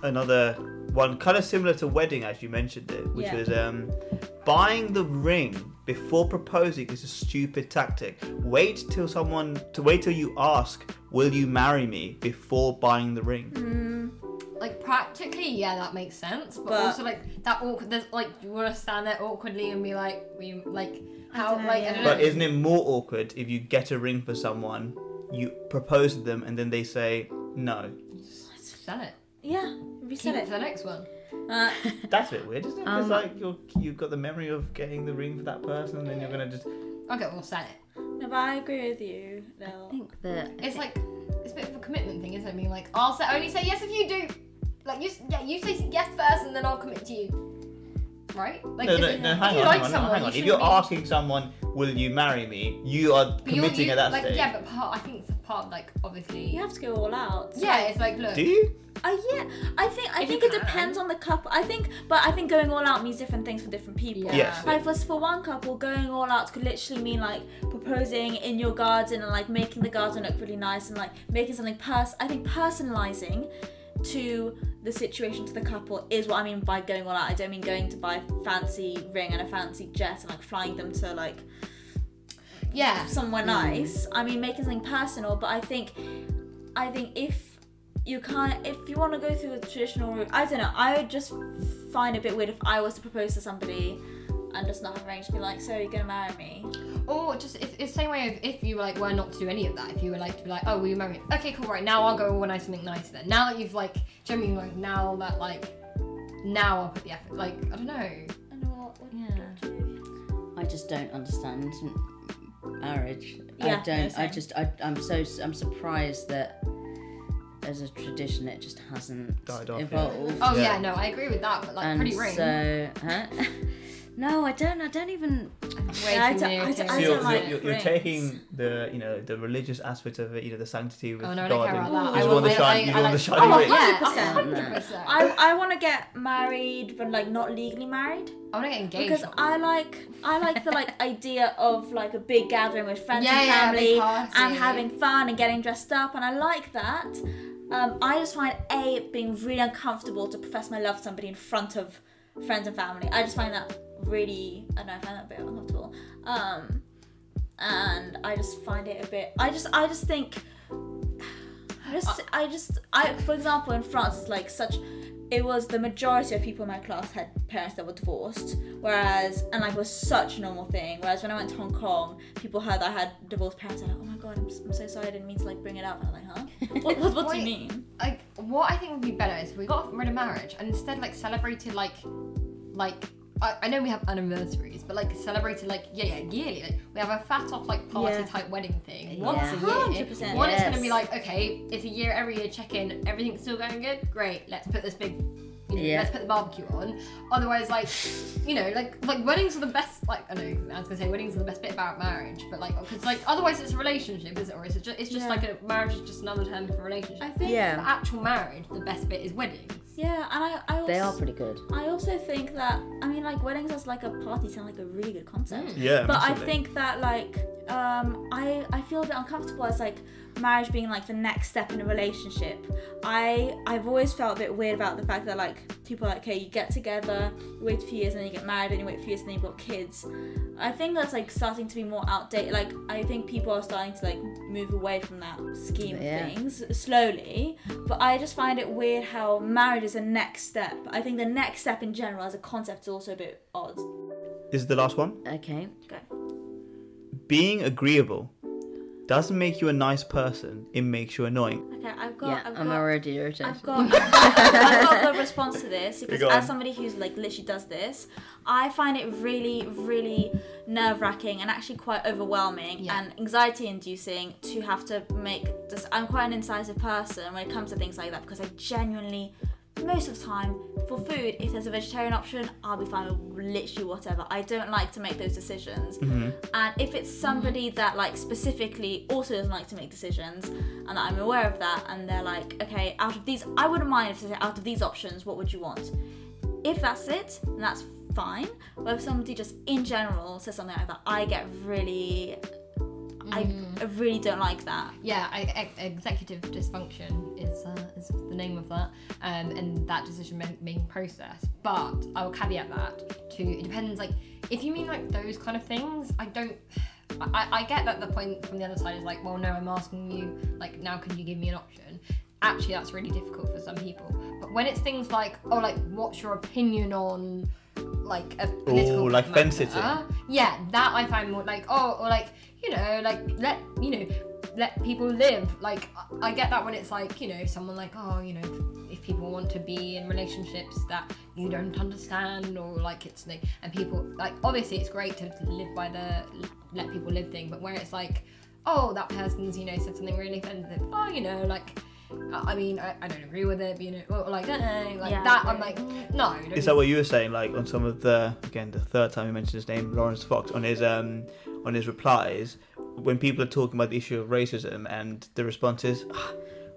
another one kind of similar to wedding as you mentioned it which Yeah. was um buying the ring before proposing is a stupid tactic wait till someone to wait till you ask will you marry me before buying the ring mm, Like practically, yeah, that makes sense. But, But- also like that awkward. There's like you want to stand there awkwardly and be like, we like I how dunno, like I yeah. don't know. but isn't it more awkward if you get a ring for someone you propose to them and then they say no sell it. yeah Keep reset it it for the next one. uh, that's a bit weird isn't it because Um, like you're, you've got the memory of getting the ring for that person and then you're gonna just Okay, we'll sell it. no but I agree with you I Lil. think that It's like it's a bit of a commitment thing, isn't it? I mean, like I'll say only say yes if you do. Like you, s- yeah, you say yes first, and then I'll commit to you. Right? Like no, if no, no, hang you on, like hang on, someone, hang you on. If shouldn't you're be- asking someone, "Will you marry me?" You are committing you- at that like, stage. Yeah, but part I think it's a part of, like obviously. you have to go all out Yeah, it's like look. Do you? Uh, yeah, I think I If think it can. depends on the couple. I think, but I think going all out means different things for different people. Yeah. Yes. Like for for one couple, going all out could literally mean like proposing in your garden and like making the garden look really nice and like making something pers. I think personalizing to the situation to the couple is what I mean by going all out. I don't mean going to buy a fancy ring and a fancy jet and like flying them to like Yeah. somewhere nice. I mean, making something personal. But I think, I think if you can't, if you want to go through the traditional route, I don't know. I would just find it a bit weird if I was to propose to somebody and just not have arranged to be like, so you're gonna marry me? Or just if it's same way of if you like were not to do any of that, if you were like to be like, oh, will you marry me? Okay, cool, right. Now I'll go organize something nice then. Now that you've like, do you know I mean? Like now that like, now I'll put the effort. Like I don't know. What? what Yeah. you- I just don't understand marriage. Yeah, I don't. no, I just. I, I'm so. I'm surprised that as a tradition it just hasn't Died off, yeah. evolved. Oh yeah. Yeah. no, I agree with that. But like and pretty ring. so, huh? (laughs) no, I don't. I don't even. way Yeah, I don't- near I don't- So I it. you're, like you're, you're, you're taking the you know the religious aspect of it, you know the sanctity with Oh no, I don't care and about that. you I want the I- shine. I- you want the shiny Oh, ring. yeah. Yeah, 100%. 100%. I, I want to get married, but like not legally married, I want to get engaged. because I like I like the like idea of like a big gathering with friends Yeah, and family big party. and having fun and getting dressed up, and I like that. Um, I just find a it being really uncomfortable to profess my love to somebody in front of friends and family. I just find that really I don't know I find that a bit uncomfortable. Um, and I just find it a bit. I just I just think. I just, I just, I, for example, in France, it's like such it was the majority of people in my class had parents that were divorced, whereas and like it was such a normal thing. Whereas when I went to Hong Kong, people heard I had divorced parents and like, oh my god, I'm, I'm so sorry, I didn't mean to like bring it up. And I'm like, huh? (laughs) What, what, what do you mean? like what I think would be better is if we got rid of marriage and instead like celebrated like like I, I know we have anniversaries, but like celebrated like yeah yeah yearly. Like we have a fat off like party Yeah. type wedding thing once Yeah. a year. 100%. One it's gonna Yes. be like okay, it's a year every year check in. Everything's still going good. Great, let's put this big. You know, Yeah. Let's put the barbecue on. Otherwise, like, you know, like like weddings are the best. Like I know I was gonna say weddings are the best bit about marriage, but like because like otherwise it's a relationship, is it? Or is it just it's just Yeah. like a marriage is just another term for relationship. I think Yeah. The actual marriage, the best bit is weddings. Yeah, and I I also, They are pretty good. I also think that I mean like weddings as like a party sound like a really good concept. Yeah, but I think that like um I I feel a bit uncomfortable as like marriage being like the next step in a relationship. I I've always felt a bit weird about the fact that like people are like okay you get together, you wait a few years and then you get married and you wait a few years and then you've got kids. I think that's like starting to be more outdated. Like I think people are starting to like move away from that scheme of things slowly. But I just find it weird how marriage is a next step. I think the next step in general as a concept is also a bit odd. This is the last one. Okay. Okay. Being agreeable doesn't make you a nice person. It makes you annoying. Okay, I've got yeah, I've I'm got already irritated. I've got, I've (laughs) got, I've got a good response to this because as somebody who's like literally does this, I find it really, really nerve wracking and actually quite overwhelming Yeah. and anxiety inducing to have to make this. I'm quite an incisive person when it comes to things like that because I genuinely, most of the time, for food, if there's a vegetarian option, I'll be fine with literally whatever. I don't like to make those decisions. Mm-hmm. And if it's somebody that like specifically also doesn't like to make decisions, and that I'm aware of that, and they're like, okay, out of these, I wouldn't mind if they say out of these options, what would you want? If that's it, then that's fine. But if somebody just in general says something like that, I get really, I, I really don't like that. Yeah, I, ex- executive dysfunction is uh, is the name of that, um, and that decision making process. But I will caveat that to it depends. Like, if you mean like those kind of things, I don't. I, I get that the point from the other side is like, well, no, I'm asking you, like, now can you give me an option? Actually, that's really difficult for some people. But when it's things like, oh, like, what's your opinion on, like, a political like matter? fence sitting. Yeah, that I find more like, oh, or like, you know, like let you know, let people live. Like I I get that when it's like, you know, someone like, oh, you know, if people want to be in relationships that you don't understand, or like it's like, and people like, obviously it's great to live by the let people live thing, but where it's like, oh, that person's, you know, said something really offensive. Oh, you know, like. I I mean, I, I don't agree with it, but you know, or like, eh, like Yeah, that. I I'm like, no. Is that what you were saying? Like on some of the again the third time you mentioned his name, Laurence Fox on his um on his replies when people are talking about the issue of racism and the response is, "Ah,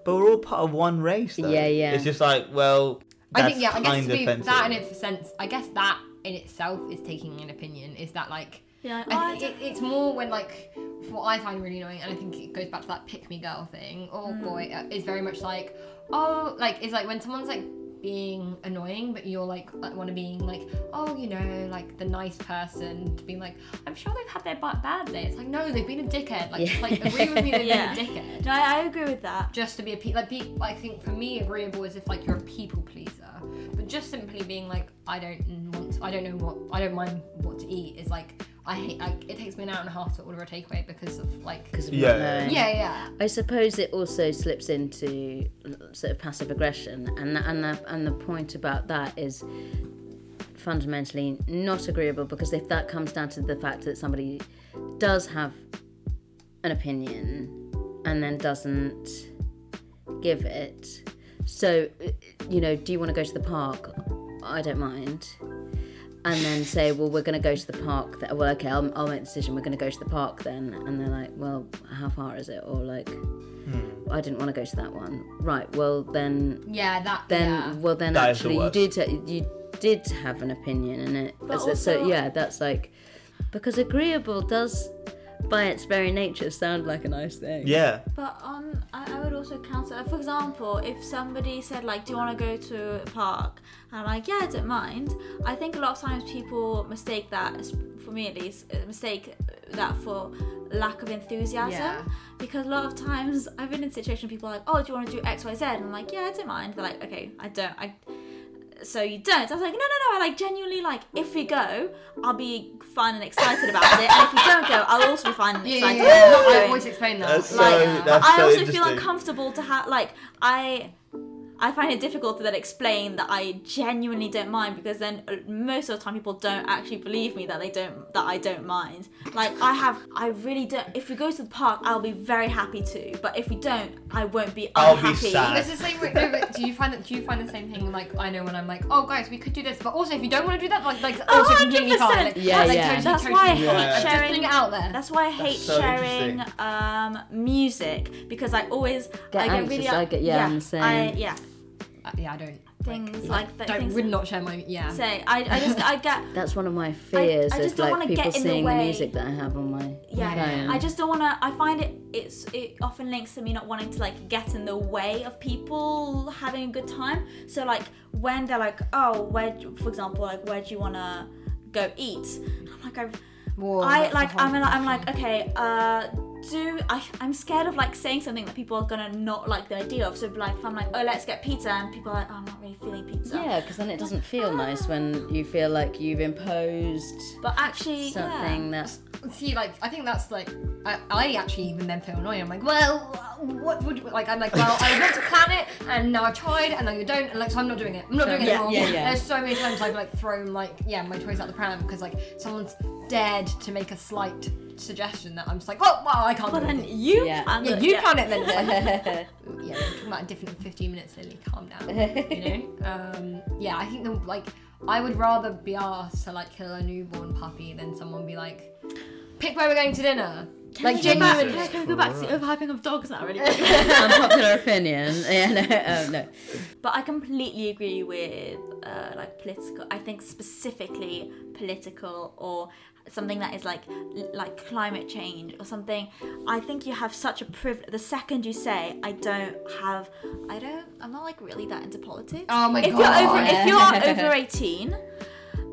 but we're all part of one race. Though. Yeah, yeah. It's just like well, I think yeah, I guess kind to be, offensive. that in its sense, I guess that in itself is taking an opinion. Is that like Yeah, I think it, it's more when like what I find really annoying, and I think it goes back to that pick me girl thing. Oh boy, uh, is very much like oh like it's like when someone's like being annoying, but you're like, uh, like want to being like oh you know like the nice person to be like I'm sure they've had their ba- bad day. It's like no, they've been a dickhead. Like Yeah. like agree with me, they've Yeah. been a (laughs) dickhead No, I, I agree with that. just to be a pe- like pe- I think for me agreeable is if like you're a people pleaser, but just simply being like I don't want I don't know what I don't mind what to eat is like I hate like it takes me an hour and a half to order a takeaway because of like Because of Yeah. not yeah yeah I suppose it also slips into sort of passive aggression, and the, and the, and the point about that is fundamentally not agreeable because if that comes down to the fact that somebody does have an opinion and then doesn't give it, so you know, do you want to go to the park? I don't mind. And then say, well, we're going to go to the park. Th- well, okay, I'll, I'll make the decision. We're going to go to the park then. And they're like, well, how far is it? Or like, hmm. I didn't want to go to that one. Right. Well, then, yeah that then, yeah. well, then That is the actually, you did, you did have an opinion in it. But so, so, yeah, that's like, because agreeable does, by its very nature, sound like a nice thing. yeah, But um, I, I would also counter. For example, if somebody said like, "Do you want to go to a park?" and I'm like, "Yeah, I don't mind." I think a lot of times people mistake that, for me at least, uh, mistake that for lack of enthusiasm. Yeah. Because a lot of times I've been in situations where people are like, "Oh, do you want to do X, Y, Z?" and I'm like, "Yeah, I don't mind." They're like, "Okay, I don't. I." so you don't. So I was like, no, no, no. I like genuinely like if we go, I'll be fun and excited about it, and if we don't go, I'll also be fun and Yeah, yeah, excited. yeah. about I going. always explain that. That's Like, so, that's I so also feel uncomfortable to have like I I find it difficult to then explain that I genuinely don't mind because then uh, most of the time people don't actually believe me that they don't that I don't mind. Like I have I really don't if we go to the park I'll be very happy to, but if we don't I won't be I'll be sad. It's the same. way- No, but do you find that? Do you find the same thing? Like I know when I'm like, oh guys, we could do this, but also if you don't want to do that, like like Oh, also completely 100%. fine. Like, Yeah, like, yeah. Totally, That's totally why I hate Yeah. Sharing putting it out there. That's why I hate so sharing um, music because I always Get I get anxious, really I get- yeah, I'm the same. I, yeah, Uh, yeah, I don't. things like, like that. don't things would not share my yeah. say I, I just I get (laughs) That's one of my fears. I just don't like wanna people get in the seeing the, way. music that I have on my yeah phone. i just don't want to i find it it's it often links to me not wanting to like get in the way of people having a good time so like when they're like oh where for example like where do you want to go eat i'm like i Whoa, I like I'm like, I'm like okay uh do I, I'm scared of like saying something that people are gonna not like the idea of. So like if I'm like, oh let's get pizza, and people are like, oh, I'm not really feeling pizza. Yeah, because then it doesn't feel nice when you feel like you've imposed But actually, something yeah. that. See, like, I think that's like, I, I actually even then feel annoyed. I'm like, well, what would you, like, I'm like, well, I meant to plan it, and now I've tried, and now you don't, and like, so I'm not doing it. I'm not doing it anymore. yeah, yeah. There's so many times I've like thrown like, yeah, my toys out the pram because like someone's dared to make a slight suggestion that I'm just like, well, well, I can't. But do then anything. you Yeah. planned yeah, it, you plan it then. (laughs) Yeah, yeah, we're talking about a different 15 minutes, Lily. Calm down. (laughs) You know? Um, yeah, I think the, like I would rather be asked to like kill a newborn puppy than someone be like, pick where we're going to dinner. like we genuinely. Can, can we go back to the overhyping of dogs now, really? quick? Unpopular opinion. (laughs) Yeah, no, oh, no. but I completely agree with uh, like political. I think specifically political or something that is like like climate change or something. I think you have such a privilege. The second you say I don't have, I don't, I'm not like really that into politics. Oh my if God. you're over, if you're (laughs) over 18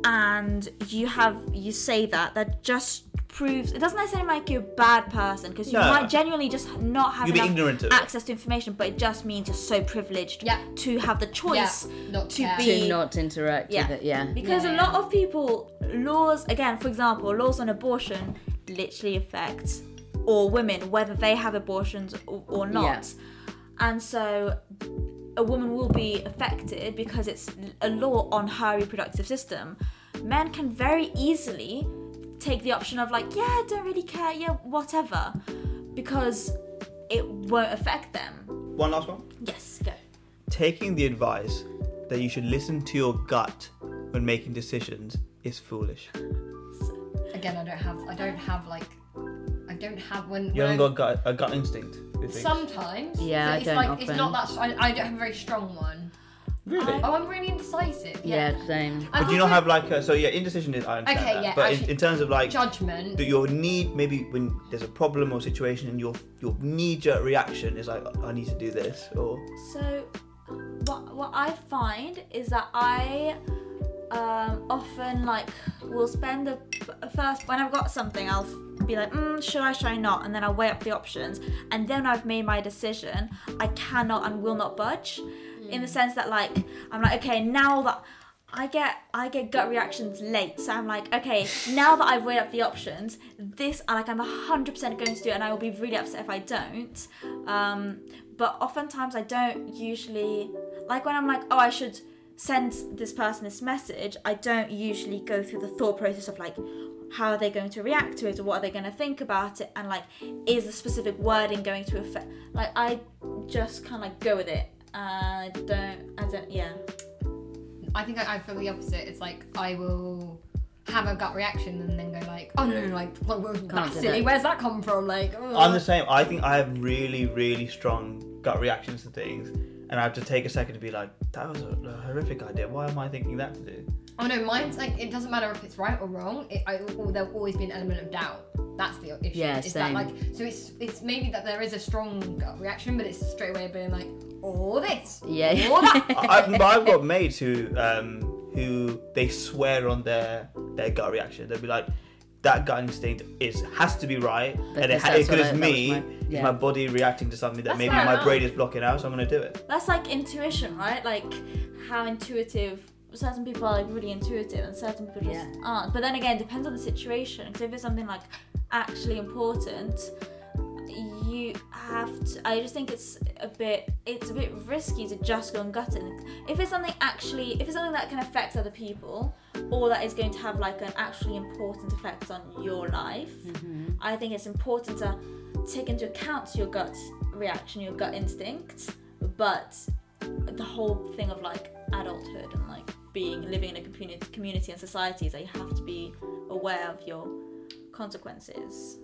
and you have you say that, that just proves it doesn't necessarily make you a bad person because you No. might genuinely just not have You'll be enough ignorant of it. access to information, but it just means you're so privileged Yeah. to have the Yeah, choice not to care. be To not interact Yeah. with it. Yeah. because Yeah, a yeah. lot of people laws again for example laws on abortion literally affect all women whether they have abortions or, or not Yeah. and so a woman will be affected because it's a law on her reproductive system men can very easily take the option of like yeah I don't really care yeah whatever because it won't affect them One last one. yes go Taking the advice that you should listen to your gut when making decisions is foolish. Again, I don't have. I don't have like. I don't have when. You when haven't got gut, a gut instinct. Sometimes. Yeah, but I it's don't like it's not that. I, I don't have a very strong one. Really? I- Oh, I'm really indecisive. Yeah, Yeah. same. I'm but do you not have like a, so yeah indecision is I understand Okay, that. yeah, but in, actually- in terms of like judgment? do your need maybe when there's a problem or situation and your your knee jerk reaction is like I need to do this or So, what what I find is that I um, often like will spend the first when I've got something, I'll be like, mm, should I, should I not, and then I'll weigh up the options, and then I've made my decision. I cannot and will not budge, in the sense that like I'm like, okay, now that. I get I get gut reactions late, so I'm like, okay, now that I've weighed up the options, this like I'm hundred percent going to do it, and I will be really upset if I don't. Um, but oftentimes I don't usually like when I'm like, oh, I should send this person this message. I don't usually go through the thought process of like, how are they going to react to it, or what are they going to think about it, and like, is the specific wording going to affect? Like, I just kind of like go with it. I don't. I don't. Yeah. I think I, I feel the opposite. It's like I will have a gut reaction and then go like, oh no, no, like, like well, that's silly. that. Where's that come from? Like, oh. I'm the same. I think I have really, really strong gut reactions to things, and I have to take a second to be like, that was a, a horrific idea. Why am I thinking that to do? Oh no, mine's like it doesn't matter if it's right or wrong. It, I, or there'll always be an element of doubt. That's the issue. Yeah, is same. that like so it's it's maybe that there is a strong gut reaction, but it's straight away being like, or this, Yeah. or that. (laughs) I, I- but I've got mates who um, who they swear on their their gut reaction. They'll be like, that gut instinct is has to be right, and it Because ha- that's because what it's I- that was me. my- yeah. my body reacting to something that That's maybe my brain is blocking out, so I'm gonna do it. That's like intuition, right? Like how intuitive certain people are like really intuitive and certain people just Yeah. aren't. But then again, it depends on the situation. Because if it's something like actually important, you have to. I just think it's a bit. It's a bit risky to just go and gut it. If it's something actually, if it's something that can affect other people, or that is going to have like an actually important effect on your life, mm-hmm. I think it's important to take into account your gut reaction, your gut instinct, but the whole thing of like adulthood and like being living in a community, community and society is that you have to be aware of your consequences.